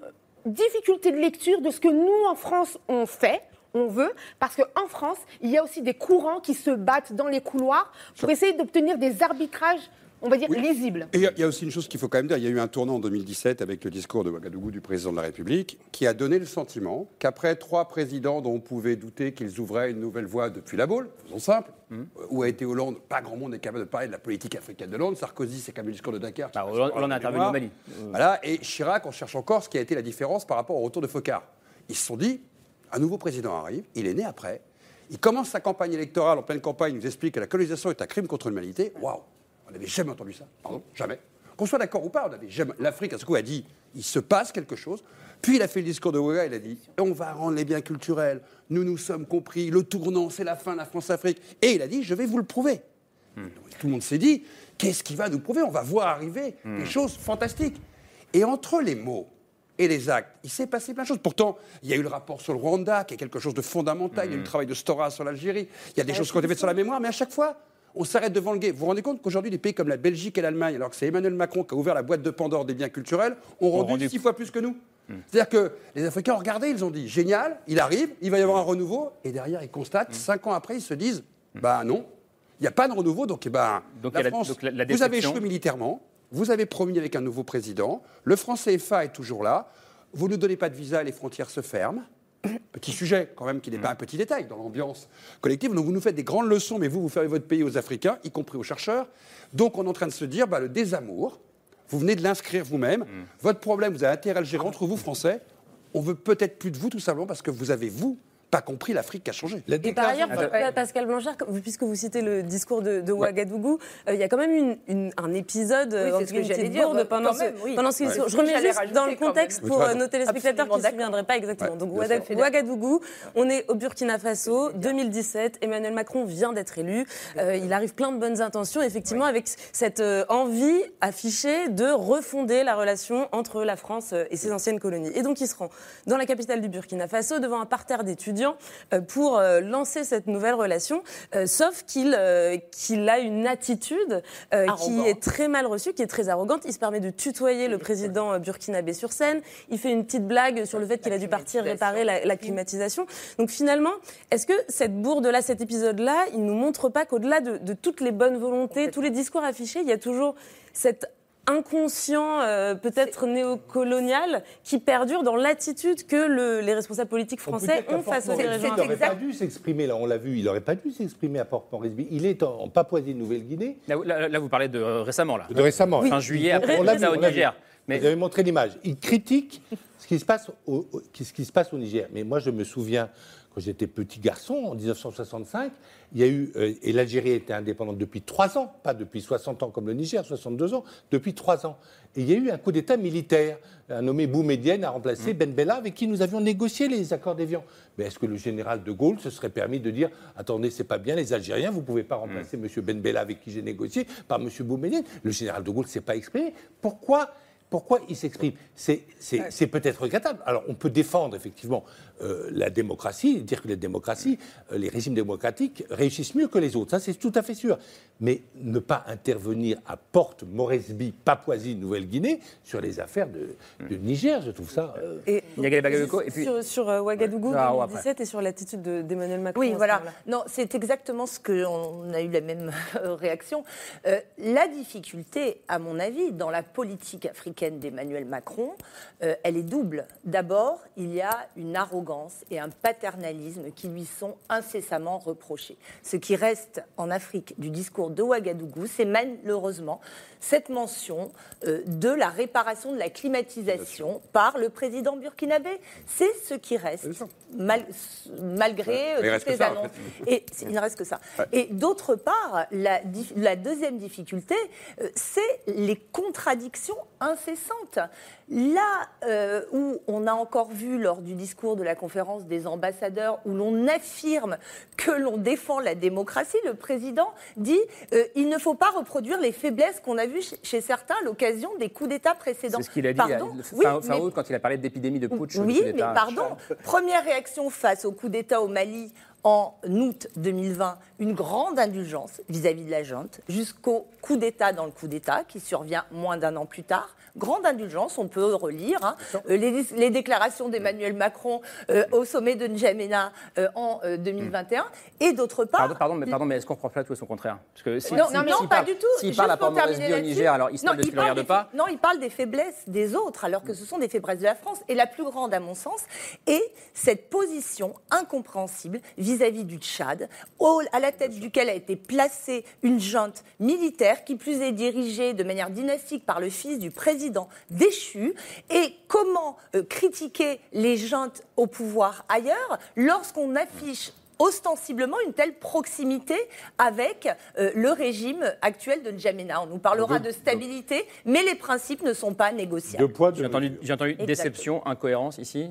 difficulté de lecture de ce que nous, en France, on fait on veut, parce qu'en France, il y a aussi des courants qui se battent dans les couloirs pour essayer d'obtenir des arbitrages on va dire, lisibles. Et il y, a aussi une chose qu'il faut quand même dire, il y a eu un tournant en 2017 avec le discours de Ouagadougou du président de la République, qui a donné le sentiment qu'après trois présidents dont on pouvait douter qu'ils ouvraient une nouvelle voie depuis la boule, faisons simple, Mmh. Où a été Hollande Pas grand monde n'est capable de parler de la politique africaine de Hollande. Sarkozy, c'est quand même le discours de Dakar. Bah, Hollande, a intervenu au Mali. Voilà. Et Chirac, on cherche encore ce qui a été la différence par rapport au retour de Focard. Ils se sont dit un nouveau président arrive, il est né après. Il commence sa campagne électorale en pleine campagne, il nous explique que la colonisation est un crime contre l'humanité. Waouh On n'avait jamais entendu ça. Pardon, jamais. Qu'on soit d'accord ou pas, on avait jamais. L'Afrique, à ce coup, a dit il se passe quelque chose. Puis il a fait le discours de Ouaga, il a dit on va rendre les biens culturels, nous nous sommes compris, le tournant, c'est la fin de la France-Afrique. Et il a dit je vais vous le prouver. Hmm. Tout le monde s'est dit qu'est-ce qu'il va nous prouver? On va voir arriver hmm. des choses fantastiques. Et entre les mots et les actes. Il s'est passé plein de choses. Pourtant, il y a eu le rapport sur le Rwanda, qui est quelque chose de fondamental. Il y a eu le travail de Stora sur l'Algérie. Il y a des choses qui ont été faites sur la mémoire, mais à chaque fois, on s'arrête devant le guet. Vous vous rendez compte qu'aujourd'hui, des pays comme la Belgique et l'Allemagne, alors que c'est Emmanuel Macron qui a ouvert la boîte de Pandore des biens culturels, ont rendu, six fois plus que nous. Hmm. C'est-à-dire que les Africains ont regardé, ils ont dit génial, il arrive, il va y avoir un renouveau, et derrière, ils constatent, hmm. cinq ans après, ils se disent hmm. bah non, il n'y a pas de renouveau, donc, eh ben, la France, vous avez échoué militairement, vous avez promis avec un nouveau président, le franc CFA est toujours là, vous ne donnez pas de visa, les frontières se ferment. Petit sujet, quand même, qui n'est pas un petit détail dans l'ambiance collective. Donc vous nous faites des grandes leçons, mais vous, vous fermez votre pays aux Africains, y compris aux chercheurs. Donc on est en train de se dire, bah, le désamour, vous venez de l'inscrire vous-même. Mm. Votre problème, vous avez intérêt à le gérer entre vous, Français. On veut peut-être plus de vous, tout simplement, parce que vous avez, vous, pas compris l'Afrique a changé. Et par ailleurs, Pascal Blanchard, puisque vous citez le discours de, Ouagadougou, euh, il y a quand même une, un épisode oui, ce que j'allais dire pendant, ce, pendant ce Je remets juste dans le contexte pour euh, nos téléspectateurs qui ne se souviendraient pas exactement. Donc Ouagadougou, on est au Burkina Faso, 2017, Emmanuel Macron vient d'être élu, euh, il arrive plein de bonnes intentions, effectivement, avec cette envie affichée de refonder la relation entre la France et ses anciennes colonies. Et donc il se rend dans la capitale du Burkina Faso devant un parterre d'étudiants euh, pour euh, lancer cette nouvelle relation, euh, sauf qu'il qu'il a une attitude qui est très mal reçue, qui est très arrogante. Il se permet de tutoyer le président burkinabé sur scène. Il fait une petite blague sur le fait qu'il a dû partir réparer la, climatisation. Donc finalement, est-ce que cette bourde-là, cet épisode-là, il nous montre pas qu'au-delà de, de toutes les bonnes volontés, tous les discours affichés, il y a toujours cette inconscient, euh, peut-être néocolonial, qui perdure dans l'attitude que les responsables politiques français ont face aux dirigeants. Il n'aurait pas dû s'exprimer, là on l'a vu, il n'aurait pas dû s'exprimer à Port-Moresby. Il est en, Papouasie-Nouvelle-Guinée. Là, vous parlez de euh, récemment, là. De récemment. Fin juillet, après, on l'a vu, au Niger. Mais... Vous avez montré l'image. Il critique ce qui, se passe au, ce qui se passe au Niger. Mais moi, je me souviens quand j'étais petit garçon, en 1965, il y a eu, euh, et l'Algérie était indépendante depuis trois ans, pas depuis 60 ans comme le Niger, 62 ans, depuis trois ans. Et il y a eu un coup d'État militaire. Un nommé Boumedienne a remplacé mm. Ben Bella, avec qui nous avions négocié les accords d'Évian. Mais est-ce que le général de Gaulle se serait permis de dire Attendez, c'est pas bien, les Algériens, vous ne pouvez pas remplacer mm. M. Ben Bella, avec qui j'ai négocié, par M. Boumedienne Le général de Gaulle ne s'est pas exprimé. Pourquoi pourquoi il s'exprime? C'est peut-être regrettable. Alors, on peut défendre effectivement euh, la démocratie, dire que les démocraties, euh, les régimes démocratiques réussissent mieux que les autres. Ça, c'est tout à fait sûr. Mais ne pas intervenir à Porte, Moresby, Papouasie, Nouvelle-Guinée sur les affaires de, Niger, je trouve ça. Euh, et, et puis, sur, sur Ouagadougou 2017 et sur l'attitude d'Emmanuel Macron. Oui, voilà. Non, c'est exactement ce que on a eu la même *laughs* réaction. la difficulté, à mon avis, dans la politique africaine d'Emmanuel Macron, elle est double. D'abord, il y a une arrogance et un paternalisme qui lui sont incessamment reprochés. Ce qui reste en Afrique du discours de Ouagadougou, c'est malheureusement cette mention euh, de la réparation de la climatisation par le président burkinabé. C'est ce qui reste, malgré euh, toutes les annonces. Et il ne reste que ça. Et d'autre part, la, la, deuxième difficulté, euh, c'est les contradictions incessantes. Là où on a encore vu lors du discours de la conférence des ambassadeurs, où l'on affirme que l'on défend la démocratie, le président dit il ne faut pas reproduire les faiblesses qu'on a vu chez certains l'occasion des coups d'État précédents. C'est ce qu'il a dit pardon, fin, août quand il a parlé d'épidémie de putsch. Oui, mais pardon. Première réaction face au coup d'État au Mali en août 2020 une grande indulgence vis-à-vis de la junte, jusqu'au coup d'État dans le coup d'État qui survient moins d'un an plus tard. Grande indulgence, on peut relire hein. euh, les, déclarations d'Emmanuel Macron euh, au sommet de N'Djamena euh, en 2021. Et d'autre part. Pardon, mais, pardon, mais est-ce qu'on prend tout ou son contraire? Parce que si, non, non, pas du tout. S'il parle à au Niger, alors il ne le regarde pas. Non, il parle des faiblesses des autres, alors que ce sont des faiblesses de la France. Et la plus grande, à mon sens, est cette position incompréhensible vis-à-vis du Tchad, à la tête duquel a été placée une junte militaire, qui plus est dirigée de manière dynastique par le fils du président déchu. Et comment euh, critiquer les juntes au pouvoir ailleurs lorsqu'on affiche ostensiblement une telle proximité avec euh, le régime actuel de N'Djamena? On nous parlera de stabilité, mais les principes ne sont pas négociables. J'ai entendu, entendu déception, incohérence ici?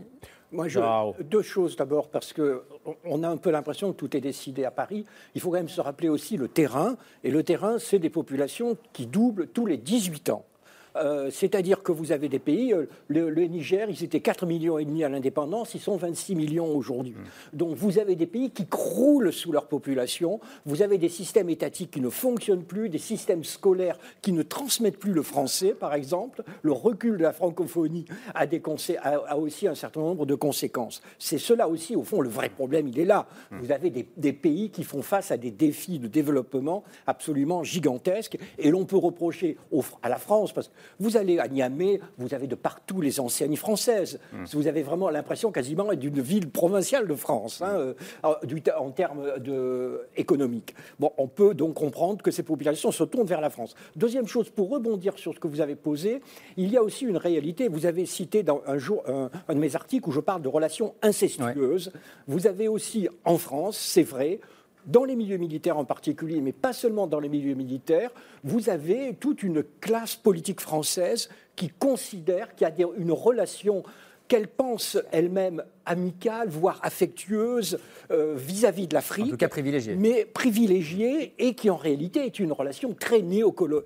Moi, je, deux choses d'abord, parce qu'on a un peu l'impression que tout est décidé à Paris. Il faut quand même se rappeler aussi le terrain. Et le terrain, c'est des populations qui doublent tous les 18 ans. Euh, c'est-à-dire que vous avez des pays, euh, le, Niger, ils étaient 4 millions et demi à l'indépendance, ils sont 26 millions aujourd'hui. Mmh. Donc vous avez des pays qui croulent sous leur population, vous avez des systèmes étatiques qui ne fonctionnent plus, des systèmes scolaires qui ne transmettent plus le français, par exemple. Le recul de la francophonie a, des a, aussi un certain nombre de conséquences. C'est cela aussi, au fond, le vrai problème, il est là. Mmh. Vous avez des, des pays qui font face à des défis de développement absolument gigantesques, et l'on peut reprocher à la France, parce que vous allez à Niamey, vous avez de partout les anciennes françaises. Hmm. Vous avez vraiment l'impression quasiment d'une ville provinciale de France, hein, euh, en termes de, économiques. Bon, on peut donc comprendre que ces populations se tournent vers la France. Deuxième chose, pour rebondir sur ce que vous avez posé, il y a aussi une réalité. Vous avez cité dans un, jour, un, un de mes articles où je parle de relations incestueuses. Vous avez aussi en France, c'est vrai, dans les milieux militaires en particulier, mais pas seulement dans les milieux militaires, vous avez toute une classe politique française qui considère qu'il y a une relation qu'elle pense elle-même amicale, voire affectueuse euh, vis-à-vis de l'Afrique. En tout cas privilégiée. Mais privilégiée et qui en réalité est une relation très, néocolo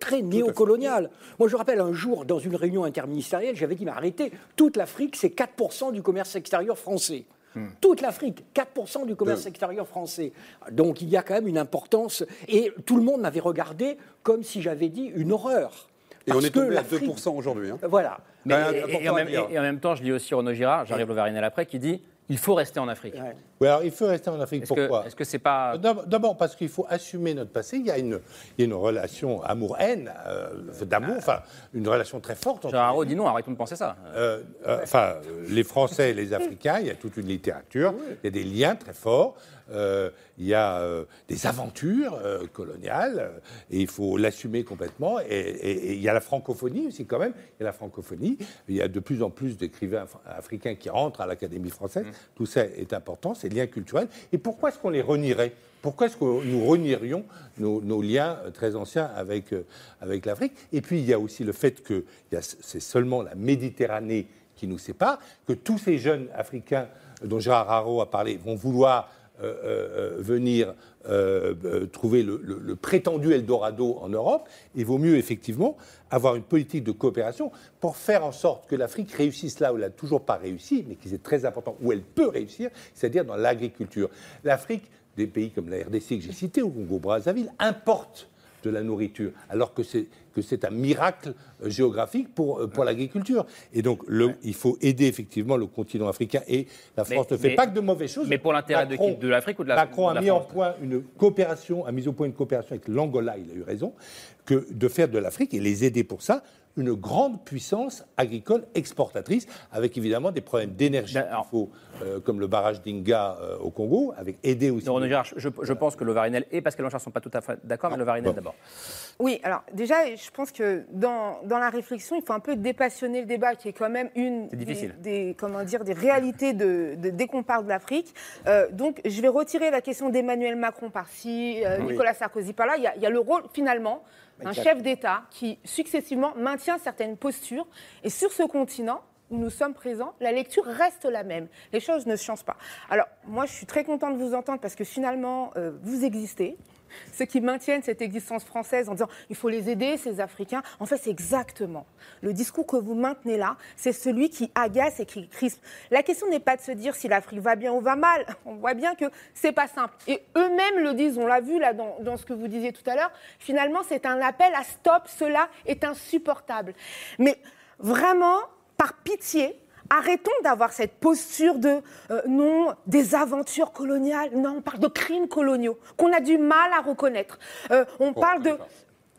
très néocoloniale. Moi je rappelle un jour dans une réunion interministérielle, j'avais dit mais arrêtez, toute l'Afrique c'est 4% du commerce extérieur français. Hmm. Toute l'Afrique, 4% du commerce extérieur français. Donc il y a quand même une importance. Et tout le monde m'avait regardé comme si j'avais dit une horreur. Et on est tombé à 2% aujourd'hui. Hein. Voilà. Ben, et, en même, temps, je lis aussi Renaud Girard, j'arrive au Varinel après, qui dit il faut rester en Afrique. Oui, alors il faut rester en Afrique. Pourquoi? Est-ce que c'est pas. D'abord parce qu'il faut assumer notre passé. Il y a une, il y a une relation amour-haine, euh, d'amour, enfin, une relation très forte. Gérard dit non, arrêtons de penser ça. Euh, euh, enfin, les Français et les Africains, il y a toute une littérature, il y a des liens très forts. il y a des aventures coloniales et il faut l'assumer complètement. Et, il y a la francophonie aussi quand même. Il y a la francophonie. Il y a de plus en plus d'écrivains africains qui rentrent à l'Académie française. Mmh. Tout ça est important liens culturels. Et pourquoi est-ce qu'on les renierait? Pourquoi est-ce que nous renierions nos, liens très anciens avec, euh, avec l'Afrique? Et puis, il y a aussi le fait que c'est seulement la Méditerranée qui nous sépare, que tous ces jeunes Africains dont Gérard Haro a parlé vont vouloir euh, euh, venir trouver le, le, prétendu Eldorado en Europe. Il vaut mieux effectivement avoir une politique de coopération pour faire en sorte que l'Afrique réussisse là où elle n'a toujours pas réussi, mais qui est très important, où elle peut réussir, c'est-à-dire dans l'agriculture. L'Afrique, des pays comme la RDC que j'ai cité, ou Congo-Brazzaville, importe de la nourriture, alors que c'est que c'est un miracle euh, géographique pour, euh, pour l'agriculture. Et donc, le, il faut aider effectivement le continent africain. Et la France ne fait pas que de mauvaises choses. Mais pour l'intérêt de, de l'Afrique ou de la Macron a mis en point une coopération, a mis au point une coopération avec l'Angola, il a eu raison, que de faire de l'Afrique et les aider pour ça une grande puissance agricole exportatrice, avec évidemment des problèmes d'énergie ben, euh, comme le barrage d'Inga euh, au Congo, avec aider aussi. Non, je, je, pense que le Varinel et Pascal Blanchard ne sont pas tout à fait d'accord, mais le Varinel d'abord. Oui, alors déjà, je pense que dans, dans, la réflexion, il faut un peu dépassionner le débat, qui est quand même une des, comment dire, des réalités de, dès qu'on parle de l'Afrique. Euh, donc, je vais retirer la question d'Emmanuel Macron par-ci, Nicolas Sarkozy par-là. Il, il y a le rôle, finalement, un chef d'État qui successivement maintient certaines postures. Et sur ce continent, où nous sommes présents, la lecture reste la même. Les choses ne changent pas. Alors, moi, je suis très contente de vous entendre parce que finalement, euh, vous existez ceux qui maintiennent cette existence française en disant il faut les aider, ces Africains. En fait, c'est exactement le discours que vous maintenez là, c'est celui qui agace et qui crispe. La question n'est pas de se dire si l'Afrique va bien ou va mal. On voit bien que c'est pas simple. Et eux-mêmes le disent, on l'a vu là dans, dans, ce que vous disiez tout à l'heure. Finalement, c'est un appel à stop. Cela est insupportable. Mais vraiment, par pitié, Arrêtons d'avoir cette posture de euh, non, des aventures coloniales. Non, on parle de crimes coloniaux qu'on a du mal à reconnaître. Euh, on parle de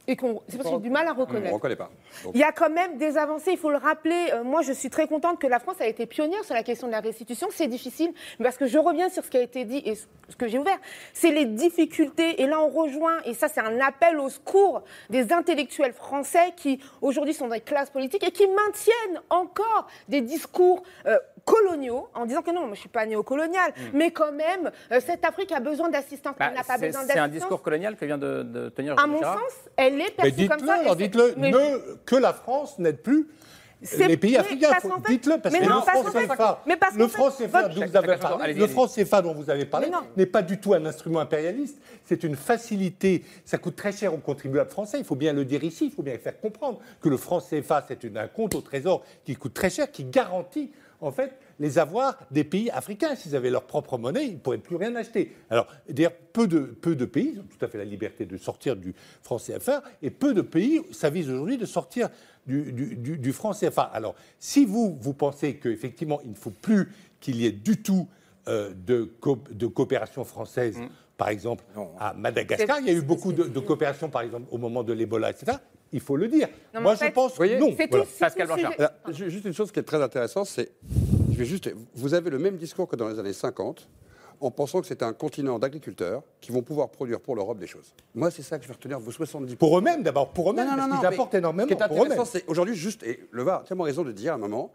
et qu'on c'est parce y a du mal à reconnaître. On ne reconnaît pas. Il y a quand même des avancées, il faut le rappeler. Euh, moi, je suis très contente que la France a été pionnière sur la question de la restitution. C'est difficile, parce que je reviens sur ce qui a été dit et ce que j'ai ouvert. C'est les difficultés, et là on rejoint, et ça c'est un appel au secours des intellectuels français qui aujourd'hui sont dans les classes politiques et qui maintiennent encore des discours euh, coloniaux en disant que non, moi je suis pas néocolonial, mm. mais quand même, euh, cette Afrique a besoin d'assistance. Bah, n'a pas besoin d'assistance. C'est un discours colonial que vient de, de tenir. À mon sens, elle est perçue comme ça. dites-le, ne, que la France n'aide plus les pays africains. Dites-le, parce que le franc CFA, le franc CFA dont vous avez parlé, le franc CFA dont vous avez parlé n'est pas du tout un instrument impérialiste. C'est une facilité. Ça coûte très cher aux contribuables français. Il faut bien le dire ici. Il faut bien faire comprendre que le franc CFA, c'est un compte au trésor qui coûte très cher, qui garantit en fait les avoirs des pays africains. S'ils avaient leur propre monnaie, ils ne pourraient plus rien acheter. Alors, d'ailleurs, peu de, peu de pays ont tout à fait la liberté de sortir du franc CFA, et peu de pays s'avisent aujourd'hui de sortir du, du, franc CFA. Alors, si vous, vous pensez qu'effectivement, il ne faut plus qu'il y ait du tout euh, de, de, coopération française, mm. par exemple, à Madagascar, il y a eu beaucoup de, de coopération, par exemple, au moment de l'Ebola, etc il faut le dire. Moi, je pense que non. Pascal Blanchard. Juste une chose qui est très intéressante, c'est, je vais juste, vous avez le même discours que dans les années 50, en pensant que c'est un continent d'agriculteurs qui vont pouvoir produire pour l'Europe des choses. Moi, c'est ça que je vais retenir de vos 70 Pour eux-mêmes, d'abord, pour eux-mêmes, parce qu'ils apportent énormément. Ce qui est intéressant, c'est aujourd'hui juste, et le VAR a tellement raison de dire à un moment,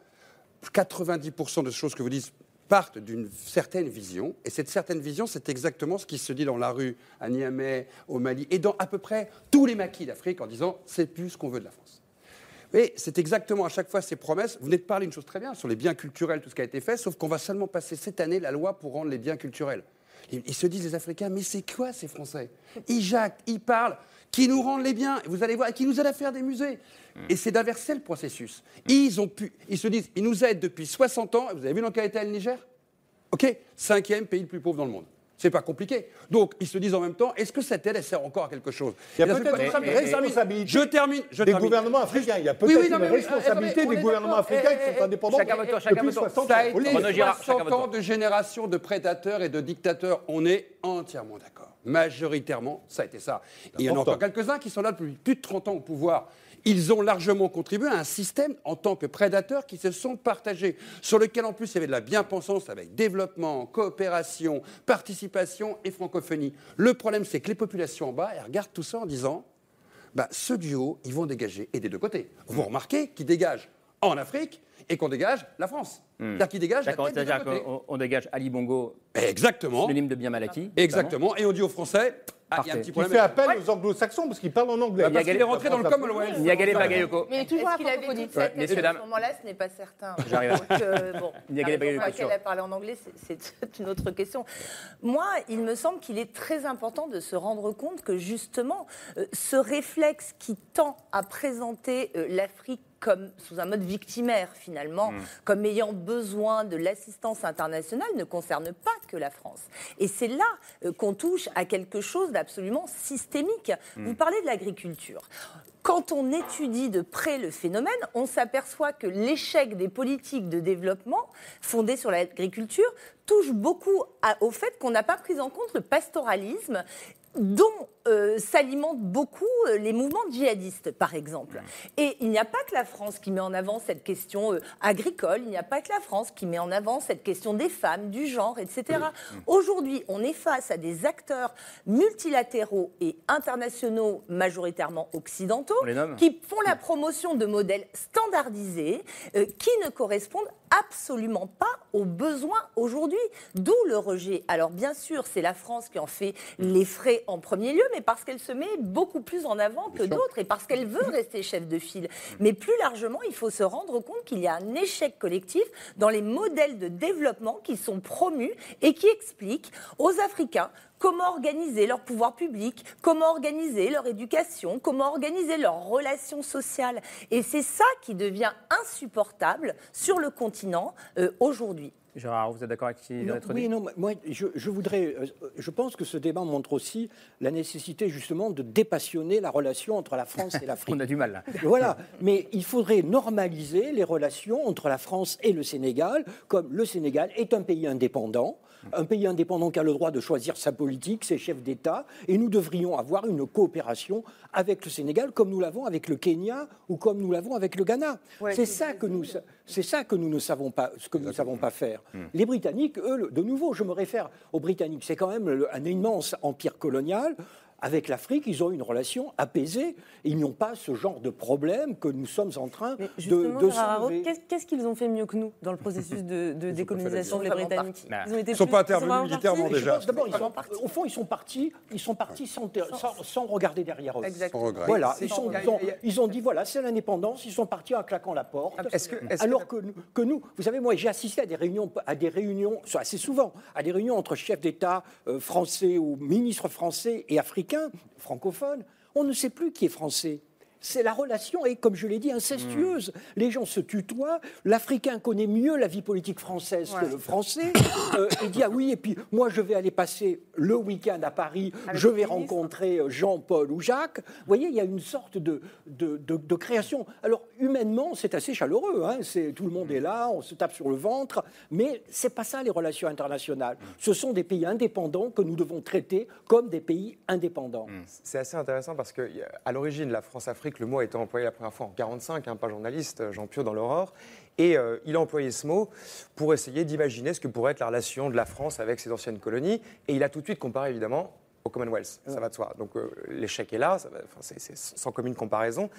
90% des choses que vous dites partent d'une certaine vision. Et cette certaine vision, c'est exactement ce qui se dit dans la rue à Niamey, au Mali, et dans à peu près tous les maquis d'Afrique en disant c'est plus ce qu'on veut de la France. C'est exactement à chaque fois ces promesses. Vous venez de parler une chose très bien sur les biens culturels, tout ce qui a été fait, sauf qu'on va seulement passer cette année la loi pour rendre les biens culturels. Ils se disent les Africains, mais c'est quoi ces Français? Ils jactent, ils parlent, qui nous rendent les biens, vous allez voir, qui nous aident à faire des musées. Et c'est d'inverser le processus. Ils, ont pu, ils se disent, ils nous aident depuis 60 ans. Vous avez vu dans quel état est le Niger? OK Cinquième pays le plus pauvre dans le monde. C'est pas compliqué. Donc, ils se disent en même temps, est-ce que cette aide, elle sert encore à quelque chose Il y a peut-être une responsabilité je termine, je des gouvernements africains. Il y a peut-être oui, oui, une responsabilité des gouvernements africains qui sont indépendants chacun chacun votre 60 Ça a été 60 ans de génération de prédateurs et de dictateurs. On est entièrement d'accord. Majoritairement, ça a été ça. il y en a encore quelques-uns qui sont là depuis plus de 30 ans au pouvoir ils ont largement contribué à un système en tant que prédateurs qui se sont partagés, sur lequel en plus il y avait de la bien-pensance avec développement, coopération, participation et francophonie. Le problème, c'est que les populations en bas, elles regardent tout ça en disant, bah, ce duo, ils vont dégager, et des deux côtés. Vous remarquez qu'ils dégagent en Afrique et qu'on dégage la France. Hmm. C'est-à-dire qu'ils dégagent la C'est-à-dire qu'on dégage Ali Bongo, Exactement. synonyme de bien Malaki. Exactement. Et on dit aux Français, ah, il y a un petit problème. Il fait appel aux anglo-saxons parce qu'il parle en anglais. Il est rentré dans le Commonwealth. Niagale Bagayoko. Mais toujours Est-ce qu'il avait dit ça à ce moment-là, ce n'est pas certain. J'arrive. Euh, bon, *laughs* Niagale Bagayoko. Elle a parlé en anglais, c'est une autre question. Moi, il me semble qu'il est très important de se rendre compte que justement, euh, ce réflexe qui tend à présenter euh, l'Afrique comme sous un mode victimaire finalement, mm. comme ayant besoin de l'assistance internationale ne concerne pas que la France. Et c'est là euh, qu'on touche à quelque chose d'absolument systémique. Mm. Vous parlez de l'agriculture. Quand on étudie de près le phénomène, on s'aperçoit que l'échec des politiques de développement fondées sur l'agriculture touche beaucoup au fait qu'on n'a pas pris en compte le pastoralisme dont euh, s'alimentent beaucoup euh, les mouvements djihadistes, par exemple. Et il n'y a pas que la France qui met en avant cette question euh, agricole, il n'y a pas que la France qui met en avant cette question des femmes, du genre, etc. Aujourd'hui, on est face à des acteurs multilatéraux et internationaux, majoritairement occidentaux, qui font la promotion de modèles standardisés qui ne correspondent absolument pas aux besoins aujourd'hui, d'où le rejet. Alors bien sûr, c'est la France qui en fait les frais en premier lieu, mais parce qu'elle se met beaucoup plus en avant que d'autres et parce qu'elle veut rester chef de file. Mais plus largement, il faut se rendre compte qu'il y a un échec collectif dans les modèles de développement qui sont promus et qui expliquent aux Africains comment organiser leur pouvoir public, comment organiser leur éducation, comment organiser leurs relations sociales. Et c'est ça qui devient insupportable sur le continent euh, aujourd'hui. Gérard, vous êtes d'accord avec qui Oui, non, moi, je, voudrais. Euh, je pense que ce débat montre aussi la nécessité, justement, de dépassionner la relation entre la France et l'Afrique. *laughs* On a du mal, là. Voilà. Mais il faudrait normaliser les relations entre la France et le Sénégal, comme le Sénégal est un pays indépendant un pays indépendant qui a le droit de choisir sa politique, ses chefs d'État, et nous devrions avoir une coopération avec le Sénégal comme nous l'avons avec le Kenya ou comme nous l'avons avec le Ghana. c'est ça que nous, c'est ça que nous ne savons pas, ce que nous ne savons pas faire. Hmm. Les Britanniques, eux, de nouveau, je me réfère aux Britanniques, c'est quand même un immense empire colonial avec l'Afrique, ils ont une relation apaisée. Ils n'ont pas ce genre de problème que nous sommes en train de, de Qu'est-ce qu'ils ont fait mieux que nous dans le processus de, *laughs* décolonisation des Britanniques Ils ne sont pas intervenus militairement déjà. D'abord, au fond, ils sont partis, ils sont partis sans, sans, regarder derrière eux. Exactement. Voilà, ils, sont, ils, ont, dit voilà, c'est l'indépendance. Ils sont partis en claquant la porte. alors que, que, nous, vous savez, moi, j'ai assisté à des réunions, à des réunions assez souvent, à des réunions entre chefs d'État euh, français ou ministres français et africains francophones. On ne sait plus qui est français c'est la relation est, comme je l'ai dit, incestueuse. Hmm. Les gens se tutoient. L'Africain connaît mieux la vie politique française que le Français. *coughs* Euh, il dit ah oui, et puis moi je vais aller passer le week-end à Paris. je vais rencontrer euh, Jean-Paul ou Jacques. Vous voyez, il y a une sorte de, de, création. Alors humainement, c'est assez chaleureux. Hein. C'est tout le monde est là, on se tape sur le ventre, mais c'est pas ça les relations internationales. Ce sont des pays indépendants que nous devons traiter comme des pays indépendants. Hmm. C'est assez intéressant parce que à l'origine, la France-Afrique le mot a été employé la première fois en 1945, hein, pas journaliste, euh, Jean Piot dans l'Aurore. Et euh, il a employé ce mot pour essayer d'imaginer ce que pourrait être la relation de la France avec ses anciennes colonies. Et il a tout de suite comparé évidemment au Commonwealth, ça va de soi. Donc euh, l'échec est là, c'est sans commune comparaison.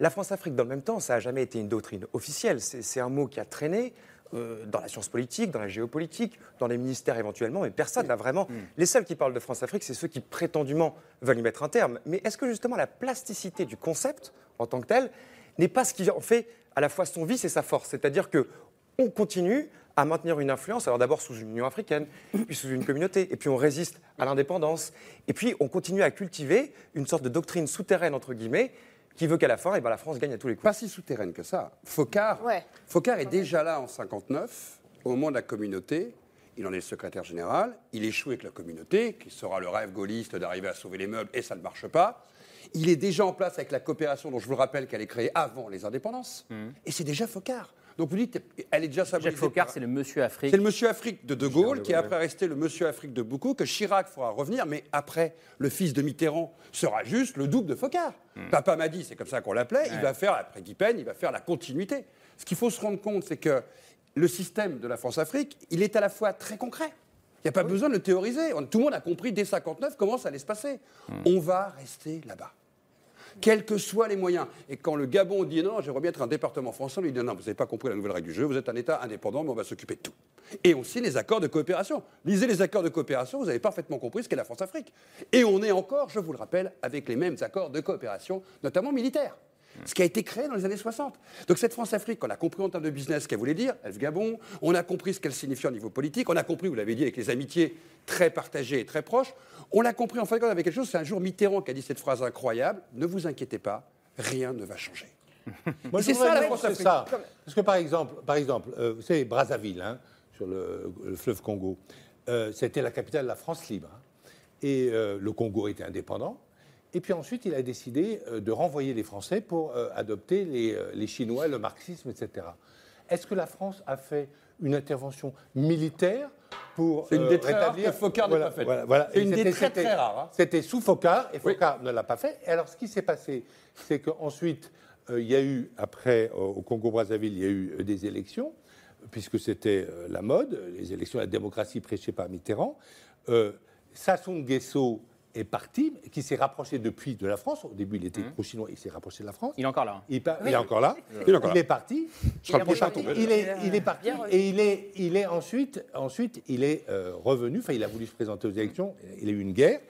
La France-Afrique, dans le même temps, ça n'a jamais été une doctrine officielle. C'est un mot qui a traîné. Euh, dans la science politique, dans la géopolitique, dans les ministères éventuellement, mais personne n'a vraiment. Mm. Les seuls qui parlent de France-Afrique, c'est ceux qui prétendument veulent y mettre un terme. Mais est-ce que justement la plasticité du concept en tant que tel n'est pas ce qui en fait à la fois son vice et sa force? C'est-à-dire que on continue à maintenir une influence, alors d'abord sous une Union africaine, puis sous une communauté, et puis on résiste à l'indépendance, et puis on continue à cultiver une sorte de doctrine souterraine, entre guillemets, qui veut qu'à la fin, eh ben, la France gagne à tous les coups. Pas si souterraine que ça. Focard, est déjà là en 59, au moment de la communauté. Il en est le secrétaire général. Il échoue avec la communauté, qui sera le rêve gaulliste d'arriver à sauver les meubles, et ça ne marche pas. Il est déjà en place avec la coopération, dont je vous rappelle qu'elle est créée avant les indépendances. Mmh. Et c'est déjà Focard. Donc vous dites, elle est déjà symbolisée. Jacques Faucard, c'est le monsieur Afrique. C'est le monsieur Afrique de De Gaulle, qui est après resté le monsieur Afrique de Boucault, que Chirac fera revenir, mais après, le fils de Mitterrand sera juste le double de Focard. Hmm. Papa m'a dit, c'est comme ça qu'on l'appelait, il va faire, après Guy il va faire la continuité. Ce qu'il faut se rendre compte, c'est que le système de la France-Afrique, il est à la fois très concret. Il n'y a pas besoin de le théoriser. Tout le monde a compris dès 59 comment ça allait se passer. Hmm. On va rester là-bas quels que soient les moyens. Et quand le Gabon dit non, j'aimerais bien être un département français, on lui dit non, vous n'avez pas compris la nouvelle règle du jeu, vous êtes un État indépendant, mais on va s'occuper de tout. Et on signe les accords de coopération. Lisez les accords de coopération, vous avez parfaitement compris ce qu'est la France-Afrique. Et on est encore, je vous le rappelle, avec les mêmes accords de coopération, notamment militaires ce qui a été créé dans les années 60. Donc cette France-Afrique, on a compris en termes de business ce qu'elle voulait dire, Elf Gabon, on a compris ce qu'elle signifiait au niveau politique, on a compris, vous l'avez dit, avec les amitiés très partagées et très proches, on l'a compris en fait quand avait quelque chose, c'est un jour Mitterrand qui a dit cette phrase incroyable, ne vous inquiétez pas, rien ne va changer. *laughs* c'est ça la France-Afrique. Parce que par exemple, par exemple euh, vous savez, Brazzaville, hein, sur le, fleuve Congo, euh, c'était la capitale de la France libre. Hein. et euh, le Congo était indépendant. Et puis ensuite, il a décidé euh, de renvoyer les Français pour euh, adopter euh, les, Chinois, le marxisme, etc. Est-ce que la France a fait une intervention militaire pour C'est une des très rétablir... que Focard n'a pas fait. Voilà, C'est une des très très rares. Hein. C'était sous Focard et Focard ne l'a pas fait. Et alors, ce qui s'est passé, c'est qu'ensuite, il y a eu, après, au Congo-Brazzaville, il y a eu des élections, puisque c'était la mode, les élections à la démocratie prêchées par Mitterrand. Sassou Nguesso est parti, qui s'est rapproché depuis de la France. Au début, il était mmh. pro-chinois, il s'est rapproché de la France. Il est encore là. Il, est encore là. Il, est parti. Il, est parti. Il est, parti et il est, il est ensuite, ensuite, il est euh, revenu. Enfin, il a voulu se présenter aux élections. Il a eu une guerre.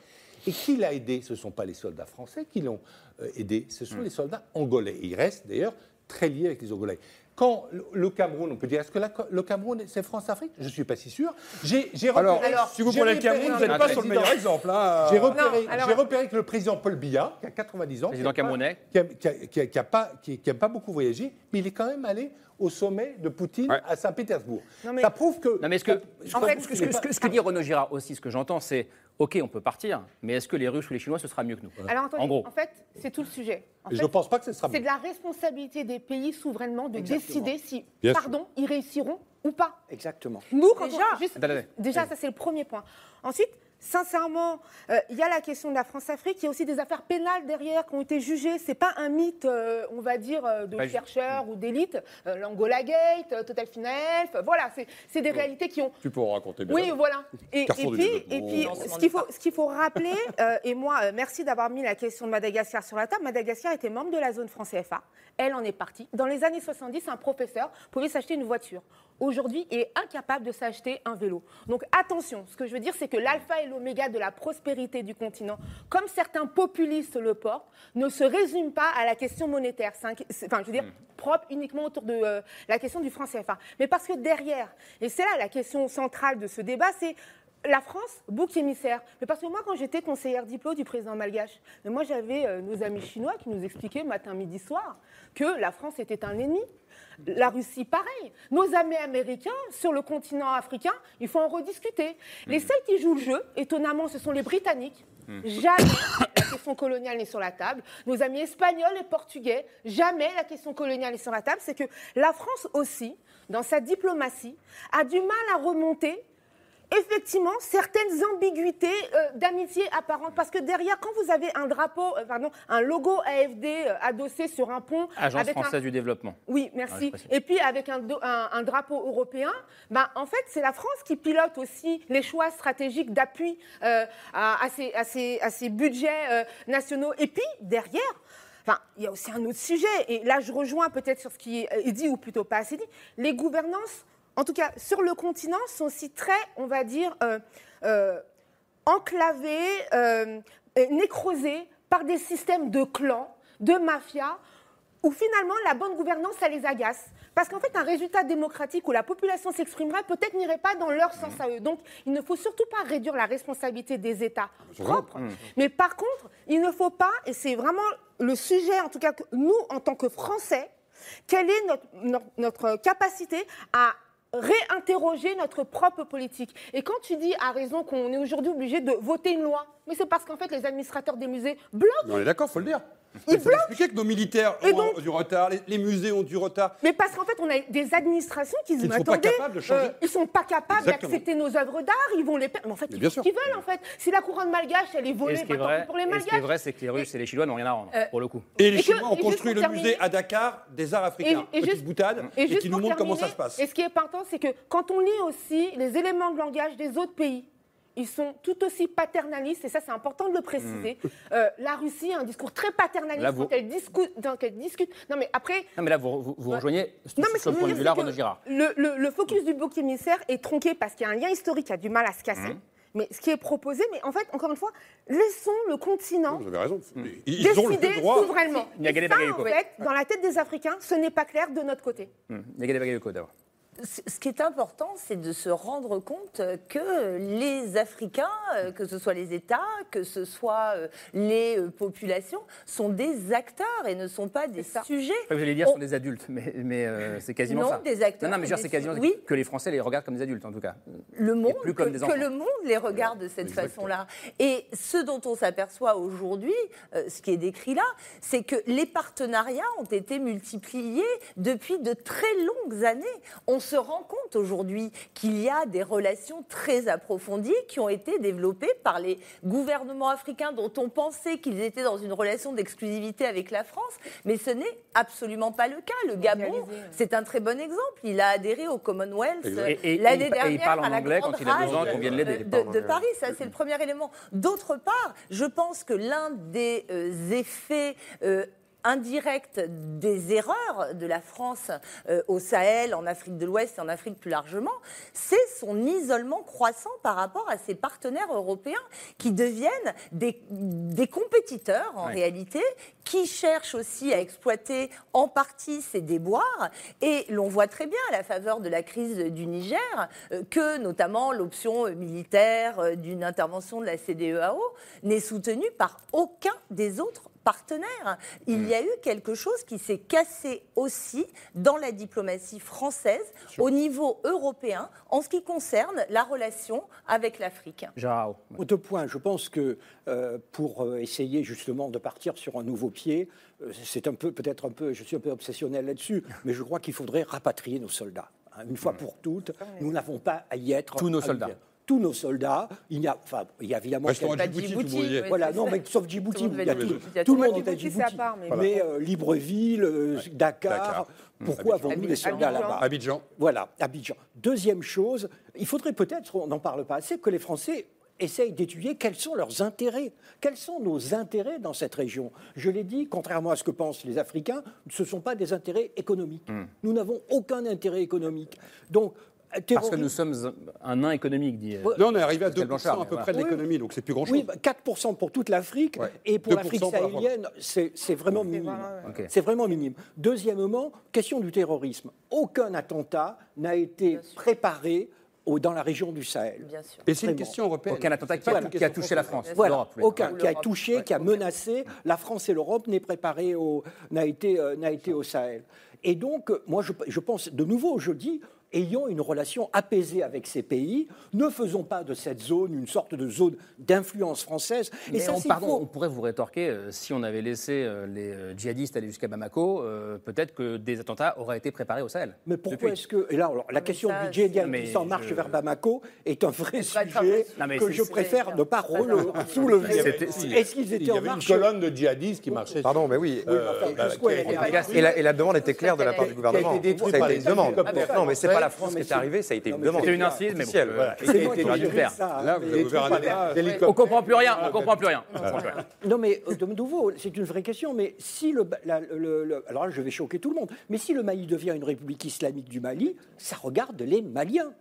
Et qui l'a aidé Ce ne sont pas les soldats français qui l'ont euh, aidé, ce sont mmh. les soldats angolais. il reste d'ailleurs très lié avec les Angolais. Quand le Cameroun, on peut dire, est-ce que le Cameroun, c'est France-Afrique? Je ne suis pas si sûr. J'ai alors, si vous prenez le Cameroun, vous n'êtes pas sur le meilleur exemple. Hein. J'ai repéré, repéré, que le président Paul Biya, qui a 90 ans, président camerounais, qui n'a pas, qui, pas beaucoup voyagé, mais il est quand même allé au sommet de Poutine à Saint-Pétersbourg. Ça prouve que. Non, mais ce que, en fait, ce, que, ce que dit Renaud Girard aussi, ce que j'entends, c'est OK, on peut partir, mais est-ce que les Russes ou les Chinois, ce sera mieux que nous? Alors, en gros. En fait, c'est tout le sujet. je ne pense pas que ce sera mieux. C'est de la responsabilité des pays souverainement de décider si, pardon, ils réussiront ou pas. Exactement. Nous, déjà, déjà ça c'est le premier point. Ensuite, sincèrement, euh, il y a la question de la France-Afrique, il y a aussi des affaires pénales derrière qui ont été jugées. Ce n'est pas un mythe, euh, on va dire, euh, de chercheurs ou d'élite. L'Angola Gate, Total Finel, voilà, c'est des réalités qui ont. Tu peux en raconter bien. Oui, voilà. Et, puis, et puis ce qu'il faut rappeler, *laughs* et moi, merci d'avoir mis la question de Madagascar sur la table. Madagascar était membre de la zone France CFA. Elle en est partie. Dans les années 70, un professeur pouvait s'acheter une voiture aujourd'hui est incapable de s'acheter un vélo. Donc attention, ce que je veux dire, c'est que l'alpha et l'oméga de la prospérité du continent, comme certains populistes le portent, ne se résume pas à la question monétaire. enfin, je veux dire, hmm. propre uniquement autour de euh, la question du franc CFA. Mais parce que derrière, et c'est là la question centrale de ce débat, c'est la France, bouc émissaire. Mais parce que moi, quand j'étais conseillère diplôme du président malgache, moi j'avais euh, nos amis chinois qui nous expliquaient matin, midi, soir que la France était un ennemi. La Russie, pareil. Nos amis américains, sur le continent africain, il faut en rediscuter. Les hmm. seuls qui jouent le jeu, étonnamment, ce sont les Britanniques. Hmm. Jamais la question coloniale n'est sur la table. Nos amis espagnols et portugais, jamais la question coloniale n'est sur la table. C'est que la France aussi, dans sa diplomatie, a du mal à remonter effectivement certaines ambiguïtés euh, d'amitié apparentes. Parce que derrière, quand vous avez un drapeau, euh, pardon, un logo AFD euh, adossé sur un pont. Agence française du développement. Oui, merci. et puis avec un, un, drapeau européen, ben, en fait, c'est la France qui pilote aussi les choix stratégiques d'appui à, à, ces, à, ces, à, ces, budgets nationaux. Et puis, derrière, Enfin, il y a aussi un autre sujet, et là je rejoins peut-être sur ce qui est dit, ou plutôt pas assez dit, les gouvernances en tout cas sur le continent, sont aussi très, on va dire, euh, euh, enclavés, euh, nécrosés par des systèmes de clans, de mafias, où finalement la bonne gouvernance, ça les agace. Parce qu'en fait, un résultat démocratique où la population s'exprimerait peut-être n'irait pas dans leur sens à eux. Donc, il ne faut surtout pas réduire la responsabilité des États propres. Mmh. Mais par contre, il ne faut pas, et c'est vraiment le sujet, en tout cas, que nous, en tant que Français, quelle est notre, notre capacité à réinterroger notre propre politique. Et quand tu dis à raison qu'on est aujourd'hui obligé de voter une loi, mais c'est parce qu'en fait les administrateurs des musées bloquent. on est d'accord, faut le dire. Il expliquer que nos militaires ont du retard, les, musées ont du retard. Mais parce qu'en fait, on a des administrations qui disent, ils ne sont pas capables de changer. Euh, ils sont pas capables d'accepter nos œuvres d'art, ils vont les perdre. Mais en fait, ils font ce qu'ils veulent, en fait. Si la couronne malgache, elle est volée, ce vrai, pour les malgaches. ce qui est vrai, c'est que les Russes et les Chinois n'ont rien à rendre, euh, pour le coup. Et les Chinois ont construit le musée à Dakar des arts africains, et, petite boutade, et, qui nous montre comment ça se passe. Et ce qui est important, c'est que quand on lit aussi les éléments de langage des autres pays, ils sont tout aussi paternalistes, et ça c'est important de le préciser. Hmm. Euh, la Russie a un discours très paternaliste quand, elle discute, discute. Non mais après... Non mais là vous, vous, rejoignez non, ce point de vue-là Renaud Girard. Le, focus du bouc émissaire est tronqué parce qu'il y a un lien historique qui a du mal à se casser. Hmm. Mais ce qui est proposé, mais en fait, encore une fois, laissons le continent vous avez raison. Ils décider ont le droit. souverainement. Et ça, en fait, dans la tête des Africains, ce n'est pas clair de notre côté. Mmh ce qui est important, c'est de se rendre compte que les Africains, euh, que ce soit les États, que ce soit euh, les euh, populations, sont des acteurs et ne sont pas des sujets. Vous allez dire, sont des adultes, mais, c'est quasiment non, ça. des acteurs. Non, non mais c'est quasiment oui. que les Français les regardent comme des adultes, en tout cas. Le monde, plus comme que, des que le monde les regarde de cette façon-là. Et ce dont on s'aperçoit aujourd'hui, ce qui est décrit là, c'est que les partenariats ont été multipliés depuis de très longues années. On se rend compte aujourd'hui qu'il y a des relations très approfondies qui ont été développées par les gouvernements africains dont on pensait qu'ils étaient dans une relation d'exclusivité avec la France, mais ce n'est absolument pas le cas. Le Gabon, c'est un très bon exemple. Il a adhéré au Commonwealth l'année dernière il parle en à anglais quand il a besoin qu'on vienne l'aider. De, Paris, ça c'est le premier élément. D'autre part, je pense que l'un des euh, effets euh, indirecte des erreurs de la France euh, au Sahel, en Afrique de l'Ouest et en Afrique plus largement, c'est son isolement croissant par rapport à ses partenaires européens qui deviennent des, des compétiteurs en réalité, qui cherchent aussi à exploiter en partie ces déboires. Et l'on voit très bien à la faveur de la crise du Niger euh, que notamment l'option militaire euh, d'une intervention de la CDEAO n'est soutenue par aucun des autres partenaires. Il mm. y a eu quelque chose qui s'est cassé aussi dans la diplomatie française au niveau européen en ce qui concerne la relation avec l'Afrique. Au deux points, je pense que euh, pour euh, essayer justement de partir sur un nouveau pied, euh, c'est un peu, peut-être un peu, je suis un peu obsessionnel là-dessus, mais je crois qu'il faudrait rapatrier nos soldats. Hein, une fois mm. pour toutes, nous n'avons pas à y être. Tous nos soldats tous nos soldats. Il y a, enfin, il y a évidemment. Djibouti, voilà, non, mais sauf Djibouti, tout, tout, le monde est à Djibouti. mais, euh, Libreville, euh, Dakar. Pourquoi avons-nous des soldats là-bas? Abidjan. Voilà, Abidjan. Deuxième chose, il faudrait peut-être, on n'en parle pas assez, que les Français essayent d'étudier quels sont leurs intérêts. Quels sont nos intérêts dans cette région? Je l'ai dit, contrairement à ce que pensent les Africains, ce ne sont pas des intérêts économiques. Hmm. Nous n'avons aucun intérêt économique. Donc, parce que nous sommes un nain économique, dit. Non, on est arrivé à 2% à peu près de l'économie, donc c'est plus grand-chose. Oui, 4% pour toute l'Afrique, et pour l'Afrique sahélienne, c'est vraiment minime. C'est vraiment minime. Deuxièmement, question du terrorisme. Aucun attentat n'a été préparé dans la région du Sahel. Bien sûr. Et c'est une question européenne. Aucun attentat qui, a, qui a touché la France. Voilà, aucun qui a touché, qui a menacé. La France et l'Europe n'est préparé n'a été, euh, n'a été au Sahel. Et donc, moi, je, je pense, de nouveau, je dis, ayons une relation apaisée avec ces pays, ne faisons pas de cette zone une sorte de zone d'influence française. Et ça, on, pardon, on pourrait vous rétorquer, euh, si on avait laissé euh, les euh, djihadistes aller jusqu'à Bamako, peut-être que des attentats auraient été préparés au Sahel. Mais pourquoi est-ce que... Et là, alors, la question du djihadisme qui en marche vers Bamako est un vrai sujet que je préfère ne pas soulever. Est-ce qu'ils étaient en marche Il y avait une colonne de djihadistes qui marchait. Pardon, mais oui. Et la demande était claire de la part du gouvernement. Ça a été une demande. Non, mais c'est pas la France qui est arrivée, ça a été une demande. C'était une incise, mais bon, faire. On comprend plus rien, on comprend plus rien. Non, mais euh, de nouveau, c'est une vraie question. Mais si le, alors là, je vais choquer tout le monde. Mais si le Mali devient une république islamique du Mali, ça regarde les Maliens.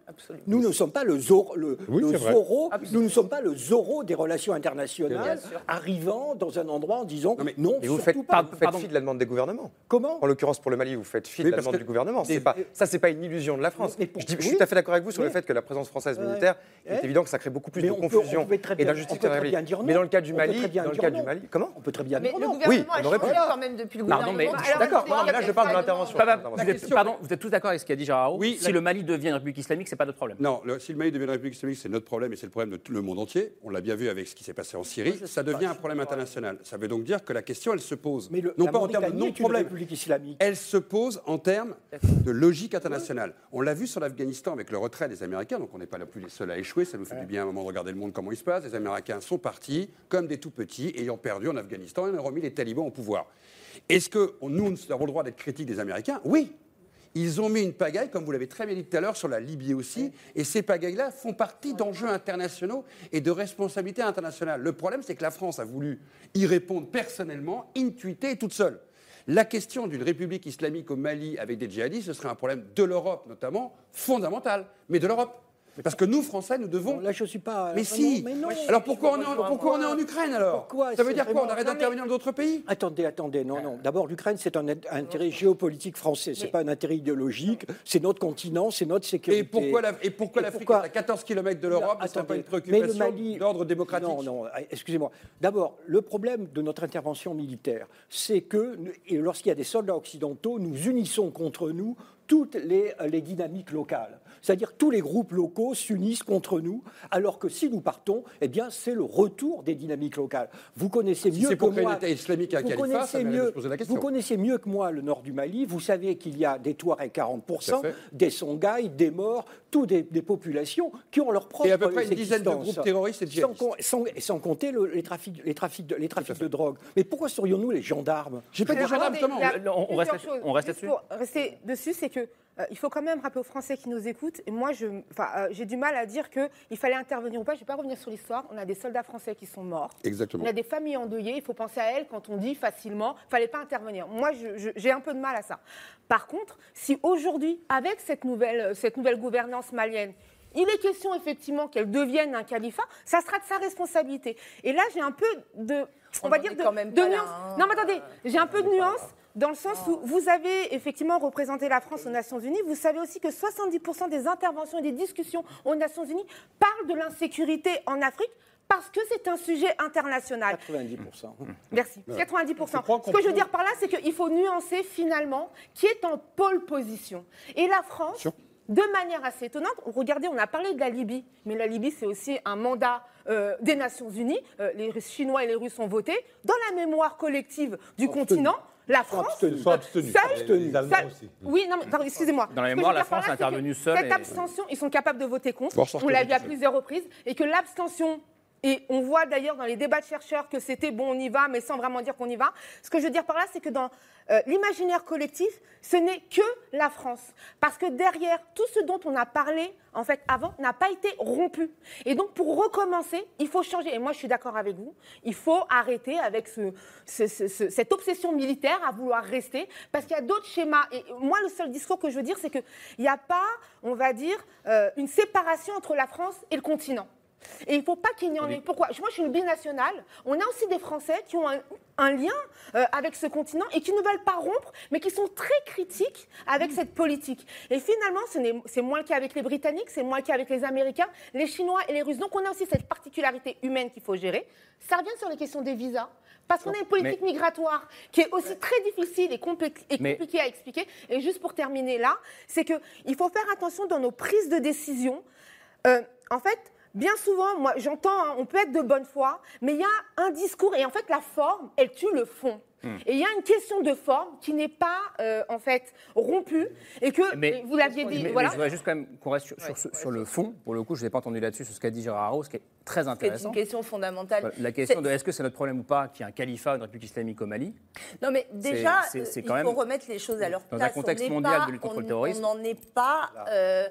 Nous ne sommes pas le Zorro, nous ne sommes pas le Zorro des relations internationales, arrivant dans un endroit en disant non, mais vous faites, pas. Vous faites fi de la demande des gouvernements. Comment En l'occurrence pour le Mali, vous faites fi de la demande du gouvernement. Ça, c'est pas une illusion de la France. je, suis tout à fait d'accord avec vous sur le fait que la présence française militaire, il est évident que ça crée beaucoup plus de confusion et d'injustice Mais dans le cas du Mali, dans le cas du Mali, comment On peut très bien dire non. Oui, on aurait pu quand même depuis le gouvernement. Pardon, mais d'accord. Là, je parle de l'intervention. Pardon, vous êtes tous d'accord avec ce qu'a dit Gérard Oui. Si le Mali devient une république islamique, c'est pas notre problème. Non, si le Mali devient une république islamique, c'est notre problème et c'est le problème de tout le monde entier. On l'a bien vu avec ce qui s'est passé en Syrie. Ça devient un problème international. Ça veut donc dire que la question, elle se pose. Non pas en termes de non-problème. Elle se pose en termes de logique internationale. On l'a vu sur l'Afghanistan avec le retrait des Américains, donc on n'est pas non plus les seuls à échouer. Ça nous fait du bien à un moment de regarder le monde comment il se passe. Les Américains sont partis comme des tout petits, ayant perdu en Afghanistan et ont remis les talibans au pouvoir. Est-ce que nous, nous avons le droit d'être critiques des Américains? Oui, ils ont mis une pagaille, comme vous l'avez très bien dit tout à l'heure, sur la Libye aussi. Et ces pagailles-là font partie d'enjeux internationaux et de responsabilités internationales. Le problème, c'est que la France a voulu y répondre personnellement, intuiter et toute seule. La question d'une république islamique au Mali avec des djihadistes, ce serait un problème de l'Europe notamment, fondamental, mais de l'Europe. Parce que nous, Français, nous devons. là, je suis pas. Mais si. Alors pourquoi on, est en, pourquoi on est en Ukraine alors pourquoi Ça veut dire quoi On arrête d'intervenir dans d'autres pays Attendez, attendez, non, non. D'abord, l'Ukraine, c'est un intérêt géopolitique français. C'est pas un intérêt idéologique. C'est notre continent, c'est notre sécurité. Et pourquoi l'Afrique pourquoi est à 14 km de l'Europe Ce n'est pas une préoccupation d'ordre démocratique Non, non. Excusez-moi. D'abord, le problème de notre intervention militaire, c'est que lorsqu'il y a des soldats occidentaux, nous unissons contre nous toutes les, les dynamiques locales. C'est-à-dire tous les groupes locaux s'unissent contre nous, alors que si nous partons, eh bien, c'est le retour des dynamiques locales. Vous connaissez mieux que moi. islamique vous, connaissez mieux, vous connaissez mieux que moi le nord du Mali. Vous savez qu'il y a des Touaregs 40%, des Songhai, des morts, toutes des, populations qui ont leur propre. Et à peu près une dizaine de groupes terroristes et sans, sans, compter les trafics, les trafics, de, les trafics de drogue. Mais pourquoi serions-nous les gendarmes? J'ai pas dit gendarmes, justement. On, reste, on reste là-dessus. Pour rester dessus, c'est que euh, il faut quand même rappeler aux Français qui nous écoutent, et moi euh, j'ai du mal à dire qu'il fallait intervenir ou pas, je ne vais pas revenir sur l'histoire, on a des soldats français qui sont morts, Exactement. on a des familles endeuillées, il faut penser à elles quand on dit facilement, il ne fallait pas intervenir. Moi j'ai un peu de mal à ça. Par contre, si aujourd'hui, avec cette nouvelle, cette nouvelle gouvernance malienne, il est question effectivement qu'elle devienne un califat, ça sera de sa responsabilité. Et là, j'ai un peu de, on, va dire, de, de nuance. Hein. Non, mais attendez, j'ai un peu de nuance dans le sens où vous avez effectivement représenté la France aux Nations Unies. Vous savez aussi que 70% des interventions et des discussions aux Nations Unies parlent de l'insécurité en Afrique parce que c'est un sujet international. 90%. *laughs* Merci. 90%. Ce que je veux dire par là, c'est qu'il faut nuancer finalement qui est en pôle position. Et la France, de manière assez étonnante, regardez, on a parlé de la Libye, mais la Libye, c'est aussi un mandat euh, des Nations Unies. Euh, les Chinois et les Russes ont voté. Dans la mémoire collective du continent, La France, Ils sont abstenus. seule- Les Allemands seule- aussi. Oui, non, mais pardon, excusez-moi. Dans la mémoire, la France est intervenue seule Cette et- abstention, ils sont capables de voter contre. On l'a vu à plusieurs reprises. Et que l'abstention, et on voit d'ailleurs dans les débats de chercheurs que c'était bon, on y va, mais sans vraiment dire qu'on y va. Ce que je veux dire par là, c'est que dans euh, l'imaginaire collectif, ce n'est que la France. Parce que derrière, tout ce dont on a parlé, en fait, avant, n'a pas été rompu. Et donc, pour recommencer, il faut changer. Et moi, je suis d'accord avec vous. Il faut arrêter avec ce, ce- ce- ce- cette obsession militaire à vouloir rester. Parce qu'il y a d'autres schémas. Et moi, le seul discours que je veux dire, c'est qu'il n'y a pas, on va dire, euh, une séparation entre la France et le continent. Et il ne faut pas qu'il n'y en ait. Pourquoi? Moi, je suis une binationale. On a aussi des Français qui ont un, un lien euh, avec ce continent et qui ne veulent pas rompre, mais qui sont très critiques avec cette politique. Et finalement, ce c'est moins le cas avec les Britanniques, c'est moins le cas avec les Américains, les Chinois et les Russes. Donc, on a aussi cette particularité humaine qu'il faut gérer. Ça revient sur les questions des visas. Parce qu'on a une politique Mais- migratoire qui est aussi très difficile et, complexe- et Mais- compliquée à expliquer. Et juste pour terminer là, c'est qu'il faut faire attention dans nos prises de décision. Euh, en fait, bien souvent, moi j'entends, hein, on peut être de bonne foi, mais il y a un discours et en fait la forme, elle tue le fond. Hmm. Et il y a une question de forme qui n'est pas euh, en fait rompue et que Mais- vous l'aviez dit, Mais, mais voilà. je voudrais juste quand même qu'on reste sur, sur ce- sur le fond. Pour le coup, je ne l'ai pas entendu là-dessus, sur ce qu'a dit Gérard Haro, ce qui est très C'est intéressant. une question fondamentale. Voilà, La question C'est- de est-ce que c'est notre problème ou pas qu'il y a un califat, une république islamique au Mali? Non, mais déjà, c'est- c'est euh, quand il même- faut remettre les choses à leur dans un place. On contexte mondial pas- de lutte contre on- le terrorisme. On n'en est pas euh,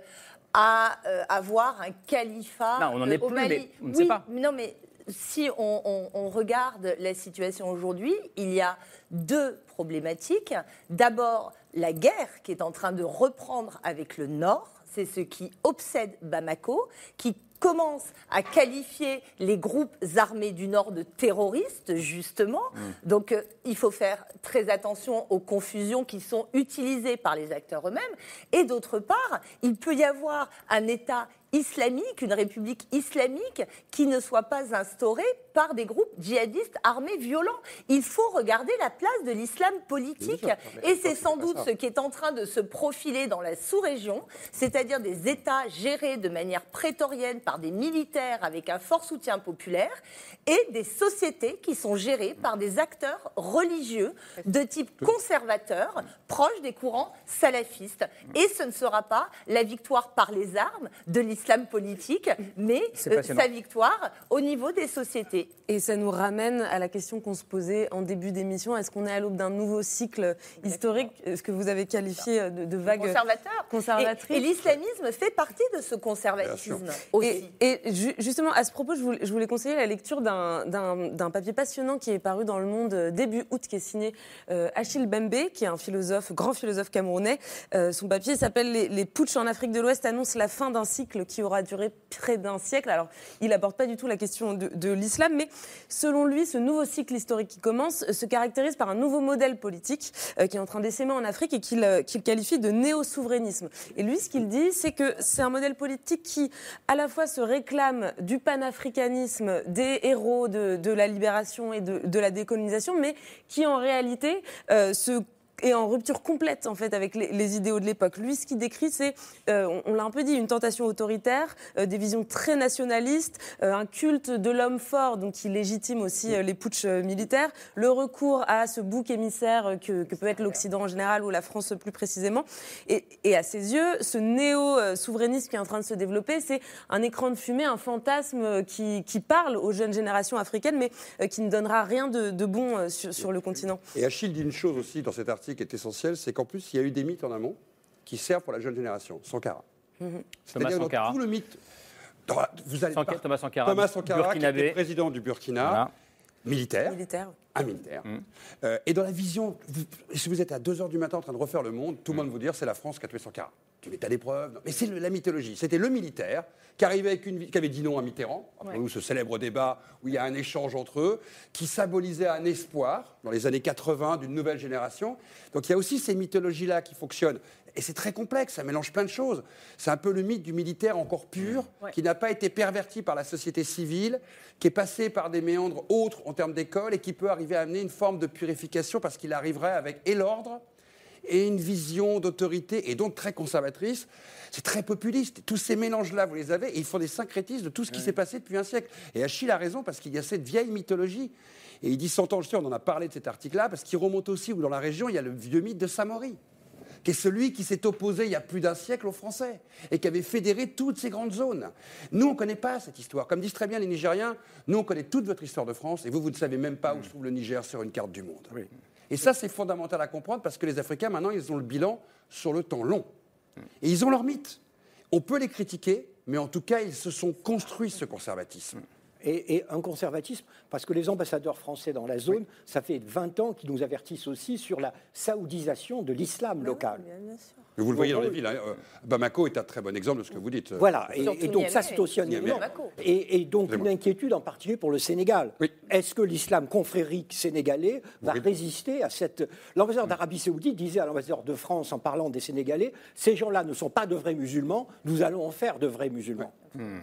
à euh, avoir un califat Non, on n'en est euh, au plus, Mali. mais on ne oui, sait pas. Non, mais si on, on- on regarde la situation aujourd'hui, il y a deux problématiques. D'abord, la guerre qui est en train de reprendre avec le Nord. C'est ce qui obsède Bamako, qui commence à qualifier les groupes armés du Nord de terroristes, justement. Donc, euh, il faut faire très attention aux confusions qui sont utilisées par les acteurs eux-mêmes. Et d'autre part, il peut y avoir un État islamique, une république islamique qui ne soit pas instaurée par des groupes djihadistes armés violents. Il faut regarder la place de l'islam politique. Et c'est sans doute ce qui est en train de se profiler dans la sous-région, c'est-à-dire des États gérés de manière prétorienne par des militaires avec un fort soutien populaire et des sociétés qui sont gérées par des acteurs religieux de type conservateur, proches des courants salafistes. Et ce ne sera pas la victoire par les armes de l'islam politique, mais euh, sa victoire au niveau des sociétés. Et ça nous ramène à la question qu'on se posait en début d'émission. Est-ce qu'on est à l'aube d'un nouveau cycle historique, ce que vous avez qualifié de, de vague Conservateur. conservatrice Et, et l'islamisme fait partie de ce conservatisme aussi. Et, et ju- justement, à ce propos, je voulais, je voulais conseiller la lecture d'un- d'un d'un papier passionnant qui est paru dans Le Monde euh, début août, qui est signé euh, Achille Bembe, qui est un philosophe, grand philosophe camerounais. Euh, son papier s'appelle les, les putschs en Afrique de l'Ouest annoncent la fin d'un cycle qui aura duré près d'un siècle. Alors, il n'aborde pas du tout la question de, de l'islam, mais selon lui, ce nouveau cycle historique qui commence se caractérise par un nouveau modèle politique euh, qui est en train d'essaimer en Afrique et qu'il euh, qu'il qualifie de néo-souverainisme. Et lui, ce qu'il dit, c'est que c'est un modèle politique qui, à la fois, se réclame du panafricanisme, des héros de, la libération et de, de la décolonisation, mais qui, en réalité, euh, se est en rupture complète en fait avec les, idéaux de l'époque. Lui, ce qu'il décrit, c'est, euh, on, l'a un peu dit, une tentation autoritaire, euh, des visions très nationalistes, euh, un culte de l'homme fort, donc qui légitime aussi les putschs euh, militaires, le recours à ce bouc émissaire que, peut être l'Occident en général ou la France plus précisément. Et, et à ses yeux, ce néo-souverainisme qui est en train de se développer, c'est un écran de fumée, un fantasme qui, parle aux jeunes générations africaines, mais qui ne donnera rien de, bon sur le continent. Et Achille dit une chose aussi dans cet article qui est essentielle, c'est qu'en plus, il y a eu des mythes en amont qui servent pour la jeune génération. Sankara. Thomas C'est-à-dire dans tout le mythe. dans la- vous allez Sanka- par- Thomas Sankara, Thomas Sankara, qui était président du Burkina, Voilà. Militaire. Militaire. Un militaire. Mm. Euh, et dans la vision, vous- si vous êtes à 2h du matin en train de refaire le monde, tout le monde vous dire c'est la France qui a tué Sankara. Tu mets à l'épreuve. Non, Mais c'est le- la mythologie. C'était le militaire qui arrivait avec une, qui avait dit non à Mitterrand. Rappelez-vous ce célèbre débat où il y a un échange entre eux, qui symbolisait un espoir dans les années 80 d'une nouvelle génération. Donc il y a aussi ces mythologies-là qui fonctionnent. Et c'est très complexe, ça mélange plein de choses. C'est un peu le mythe du militaire encore pur, qui n'a pas été perverti par la société civile, qui est passé par des méandres autres en termes d'école et qui peut arriver à amener une forme de purification parce qu'il arriverait avec et l'ordre et une vision d'autorité, et donc très conservatrice. C'est très populiste. Tous ces mélanges-là, vous les avez, et ils font des syncrétismes de tout ce qui s'est passé depuis un siècle. Et Achille a raison, parce qu'il y a cette vieille mythologie. Et il dit 100 ans, je sais, on en a parlé de cet article-là, parce qu'il remonte aussi où dans la région, il y a le vieux mythe de Samori qui est celui qui s'est opposé il y a plus d'un siècle aux Français et qui avait fédéré toutes ces grandes zones. Nous, on ne connaît pas cette histoire. Comme disent très bien les Nigériens, nous, on connaît toute votre histoire de France et vous, vous ne savez même pas où se trouve le Niger sur une carte du monde. Et ça, c'est fondamental à comprendre parce que les Africains, maintenant, ils ont le bilan sur le temps long. Et ils ont leur mythe. On peut les critiquer, mais en tout cas, ils se sont construits ce conservatisme et, un conservatisme, parce que les ambassadeurs français dans la zone, ça fait 20 ans qu'ils nous avertissent aussi sur la saoudisation de l'islam local. vous le voyez dans les villes. Hein. Euh, Bamako est un très bon exemple de ce que vous dites. Voilà, et, donc ça c'est aussi un élément. Et, donc une inquiétude en particulier pour le Sénégal. Est-ce que l'islam confrérique sénégalais va résister à cette... L'ambassadeur d'Arabie saoudite disait à l'ambassadeur de France en parlant des Sénégalais, ces gens-là ne sont pas de vrais musulmans, nous allons en faire de vrais musulmans. Hmm.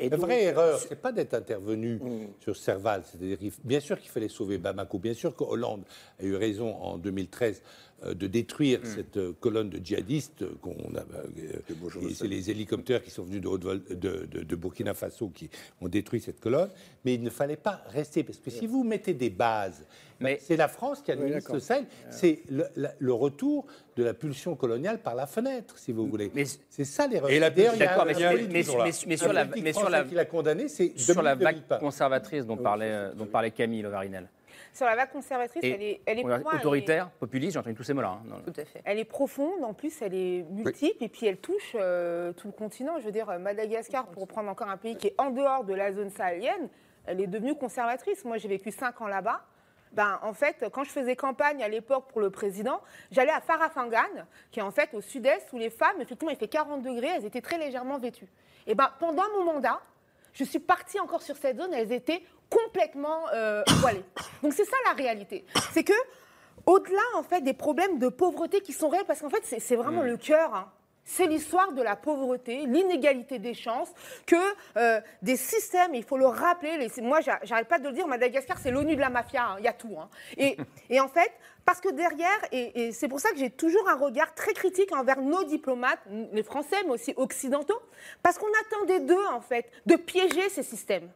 La vraie erreur, c'est pas d'être intervenu mm. sur Serval. bien sûr qu'il fallait sauver Bamako. Bien sûr que Hollande a eu raison en 2013 euh, de détruire mm. cette euh, colonne de djihadistes qu'on a. Euh, c'est les hélicoptères qui sont venus de, Burkina Faso qui ont détruit cette colonne. Mais il ne fallait pas rester parce que si vous mettez des bases, mais c'est la France qui administre le Sahel. C'est le, retour de la pulsion coloniale par la fenêtre, si vous voulez. C'est ça l'erreur. Et la d'accord, mais, sur la, mais sur la, a condamné, c'est sur la vague conservatrice dont parlait, dont parlait Camille Lovarinel. Sur la vague conservatrice, elle est, elle est autoritaire, populiste, j'entends tous ces mots-là. Hein, tout à fait. Elle est profonde, en plus, elle est multiple, et puis elle touche euh, tout le continent. Je veux dire, Madagascar, pour prendre encore un pays qui est en dehors de la zone sahélienne, elle est devenue conservatrice. Moi, j'ai vécu cinq ans là-bas. Ben, en fait, quand je faisais campagne à l'époque pour le président, j'allais à Farafangan, qui est en fait au sud-est, où les femmes, effectivement, il fait 40 degrés, elles étaient très légèrement vêtues. Et ben, pendant mon mandat, je suis partie encore sur cette zone, elles étaient complètement euh. Donc c'est ça la réalité. C'est que au-delà en fait des problèmes de pauvreté qui sont réels, parce qu'en fait c'est vraiment mm. le cœur. Hein. C'est l'histoire de la pauvreté, l'inégalité des chances, que euh, des systèmes, il faut le rappeler, les, moi j'arrête pas de le dire, Madagascar c'est l'ONU de la mafia, hein, il y a tout. Hein. Et, et, en fait, parce que derrière, et, et c'est pour ça que j'ai toujours un regard très critique envers nos diplomates, les Français mais aussi occidentaux, parce qu'on attendait d'eux en fait de piéger ces systèmes.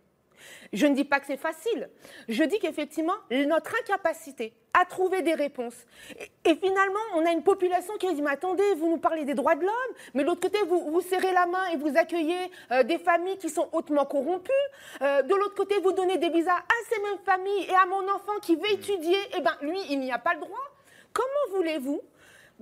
Je ne dis pas que c'est facile. Je dis qu'effectivement, notre incapacité à trouver des réponses. Et, finalement, on a une population qui dit, mais attendez, vous nous parlez des droits de l'homme, mais de l'autre côté, vous, serrez la main et vous accueillez euh, des familles qui sont hautement corrompues. Euh, de l'autre côté, vous donnez des visas à ces mêmes familles et à mon enfant qui veut étudier. Eh bien, lui, il n'y a pas le droit. Comment voulez-vous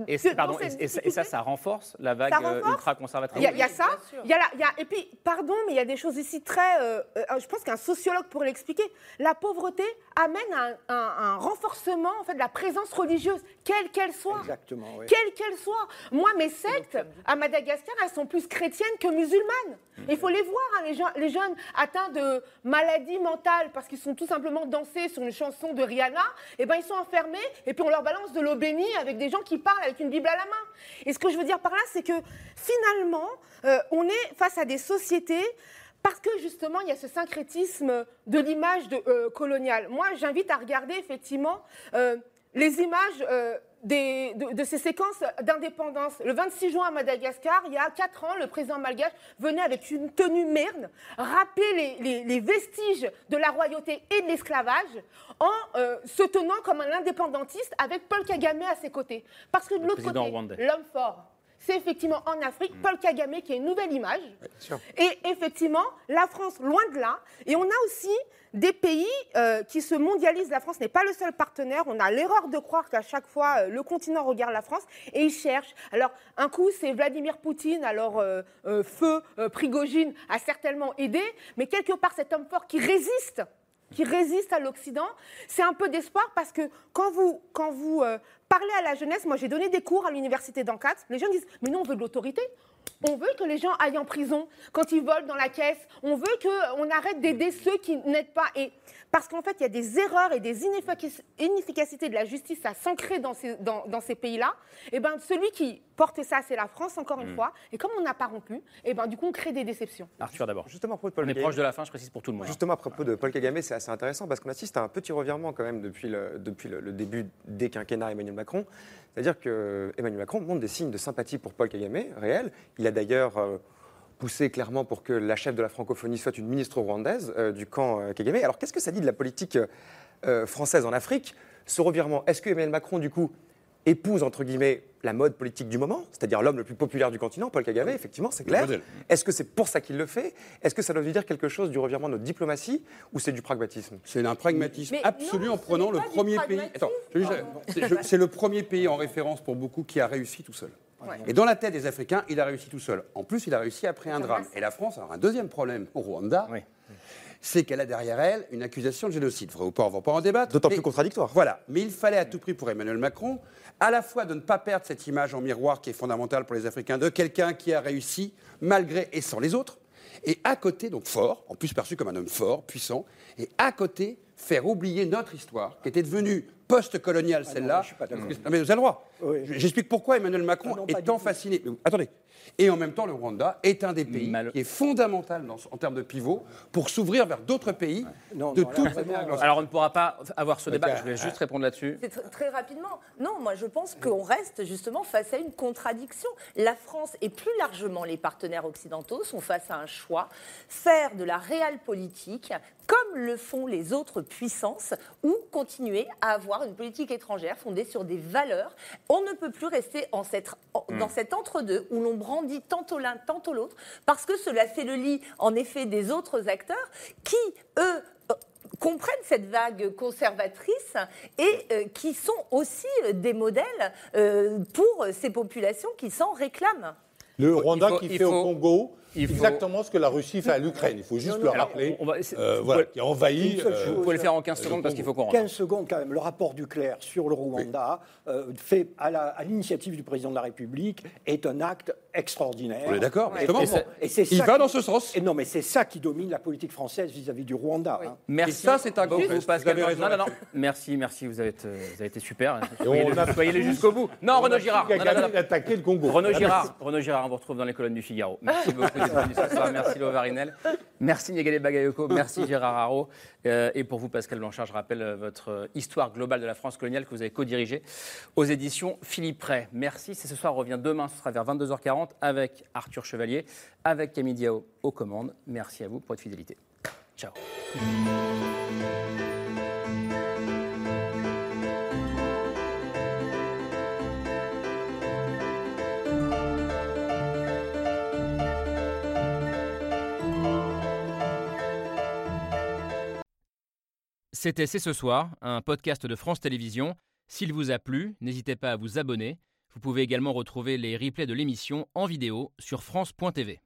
et, pardon, et, ça, ça, renforce la vague euh, ultra-conservatrice Il y, a ça. Y a y a, et puis, pardon, mais il y a des choses ici très. Euh, euh, je pense qu'un sociologue pourrait l'expliquer. La pauvreté amène un, un, renforcement en fait, de la présence religieuse, quelle qu'elle soit. Exactement. Oui. Quelle qu'elle soit. Moi, mes sectes à Madagascar, elles sont plus chrétiennes que musulmanes. Mhm. Il faut les voir, hein, les, jeunes atteints de maladies mentales parce qu'ils sont tout simplement dansés sur une chanson de Rihanna. Et eh ben, ils sont enfermés et puis on leur balance de l'eau bénie avec des gens qui parlent avec une Bible à la main. Et ce que je veux dire par là, c'est que finalement, euh, on est face à des sociétés parce que justement, il y a ce syncrétisme de l'image euh, coloniale. Moi, j'invite à regarder effectivement euh, les images de, ces séquences d'indépendance. Le 26 juin à Madagascar, il y a 4 ans, le président malgache venait avec une tenue merde, rappeler les, vestiges de la royauté et de l'esclavage en euh, se tenant comme un indépendantiste avec Paul Kagame à ses côtés. Parce que de l'autre côté, l'homme fort, c'est effectivement en Afrique, mm. Paul Kagame qui est une nouvelle image. Et effectivement, la France, loin de là. Et on a aussi des pays euh, qui se mondialisent. La France n'est pas le seul partenaire. On a l'erreur de croire qu'à chaque fois, euh, le continent regarde la France et il cherche. Alors, un coup, c'est Vladimir Poutine. Alors, euh, feu Prigogine a certainement aidé. Mais quelque part, cet homme fort qui résiste qui résiste à l'Occident, c'est un peu d'espoir parce que quand vous, quand vous parlez à la jeunesse, moi j'ai donné des cours à l'université d'Ancats, les gens disent mais nous on veut de l'autorité, on veut que les gens aillent en prison quand ils volent dans la caisse. On veut qu'on arrête d'aider ceux qui n'aident pas. Et parce qu'en fait, il y a des erreurs et des inefficacités de la justice à s'ancrer dans ces, dans, ces pays-là. Et ben, celui qui porte ça, c'est la France, encore une mm. fois. Et comme on n'a pas rompu, et ben, du coup, on crée des déceptions. Arthur, d'abord. Justement, à propos de Paul On est proche de la fin, je précise pour tout le monde. Justement, à propos de Paul Kagame, c'est assez intéressant parce qu'on assiste à un petit revirement quand même depuis le, depuis le, début des quinquennats Emmanuel Macron C'est-à-dire que Emmanuel Macron montre des signes de sympathie pour Paul Kagame, réel. Il a d'ailleurs euh, poussé clairement pour que la chef de la francophonie soit une ministre rwandaise euh, du camp euh, Kagame. Alors qu'est-ce que ça dit de la politique française en Afrique? Ce revirement, est-ce que Emmanuel Macron, du coup, épouse, entre guillemets, la mode politique du moment, c'est-à-dire l'homme le plus populaire du continent, Paul Kagame, effectivement, c'est clair. Est-ce que c'est pour ça qu'il le fait? Est-ce que ça doit lui dire quelque chose du revirement de notre diplomatie ou c'est du pragmatisme? C'est un pragmatisme absolu en prenant le premier pays. Attends, c'est le premier pays en référence pour beaucoup qui a réussi tout seul. Et dans la tête des Africains, il a réussi tout seul. En plus, il a réussi après un drame. Et la France a un deuxième problème au Rwanda. c'est qu'elle a derrière elle une accusation de génocide. Vrai ou pas, on va pas en débattre. D'autant plus contradictoire. Voilà. Mais il fallait à tout prix pour Emmanuel Macron à la fois de ne pas perdre cette image en miroir qui est fondamentale pour les Africains de quelqu'un qui a réussi malgré et sans les autres, et à côté, donc fort, en plus perçu comme un homme fort, puissant, et à côté, faire oublier notre histoire, qui était devenue post-coloniale, ah celle-là. Non, mais vous avez le droit. J'explique pourquoi Emmanuel Macron ah est tant fasciné. attendez, et en même temps, le Rwanda est un des pays qui est fondamental en termes de pivot pour s'ouvrir vers d'autres pays de toute Alors on ne pourra pas avoir ce débat, je vais juste répondre là-dessus. Très rapidement. Non, moi je pense qu'on reste justement face à une contradiction. La France et plus largement les partenaires occidentaux sont face à un choix, faire de la réelle politique comme le font les autres puissances, ou continuer à avoir une politique étrangère fondée sur des valeurs. On ne peut plus rester en cette, hmm. dans cet entre-deux où l'on brandit tantôt l'un, tantôt l'autre, parce que cela fait le lit, en effet, des autres acteurs qui, eux, euh, comprennent cette vague conservatrice et euh, qui sont aussi euh, des modèles pour ces populations qui s'en réclament. Le Rwanda qui fait au Congo exactement ce que la Russie fait à l'Ukraine. Il faut juste le rappeler. On va, euh, voilà, qui a envahi. Euh, vous pouvez le faire en 15 secondes parce qu'il faut qu'on 15 secondes quand même. Le rapport du Claire sur le Rwanda, euh, fait à l'initiative du président de la République, est un acte extraordinaire. On est d'accord. Et, c'est il va dans ce sens. Et non, mais c'est ça qui domine la politique française vis-à-vis du Rwanda. Hein. Merci. Et ça, c'est un gros Pascal. Non, non, non. Merci, merci. Vous avez été, vous avez été super. Soyez-les jusqu'au bout. Non, Renaud Girard. le Congo. Renaud Girard. Renaud Girard, on vous retrouve dans les colonnes du Figaro. Merci *laughs* beaucoup. Merci Léo Varinel. Merci Niagale Bagayoko. Merci Gérard Haro. Euh, et pour vous, Pascal Blanchard, je rappelle euh, votre euh, histoire globale de la France coloniale que vous avez co-dirigée aux éditions Philippe Ray. Merci. C'est ce soir, revient demain. Ce sera vers 22h40 avec Arthur Chevalier, avec Camille Diao aux commandes. Merci à vous pour votre fidélité. Ciao. C'était C'est ce soir, un podcast de France Télévisions. S'il vous a plu, n'hésitez pas à vous abonner. Vous pouvez également retrouver les replays de l'émission en vidéo sur France.tv.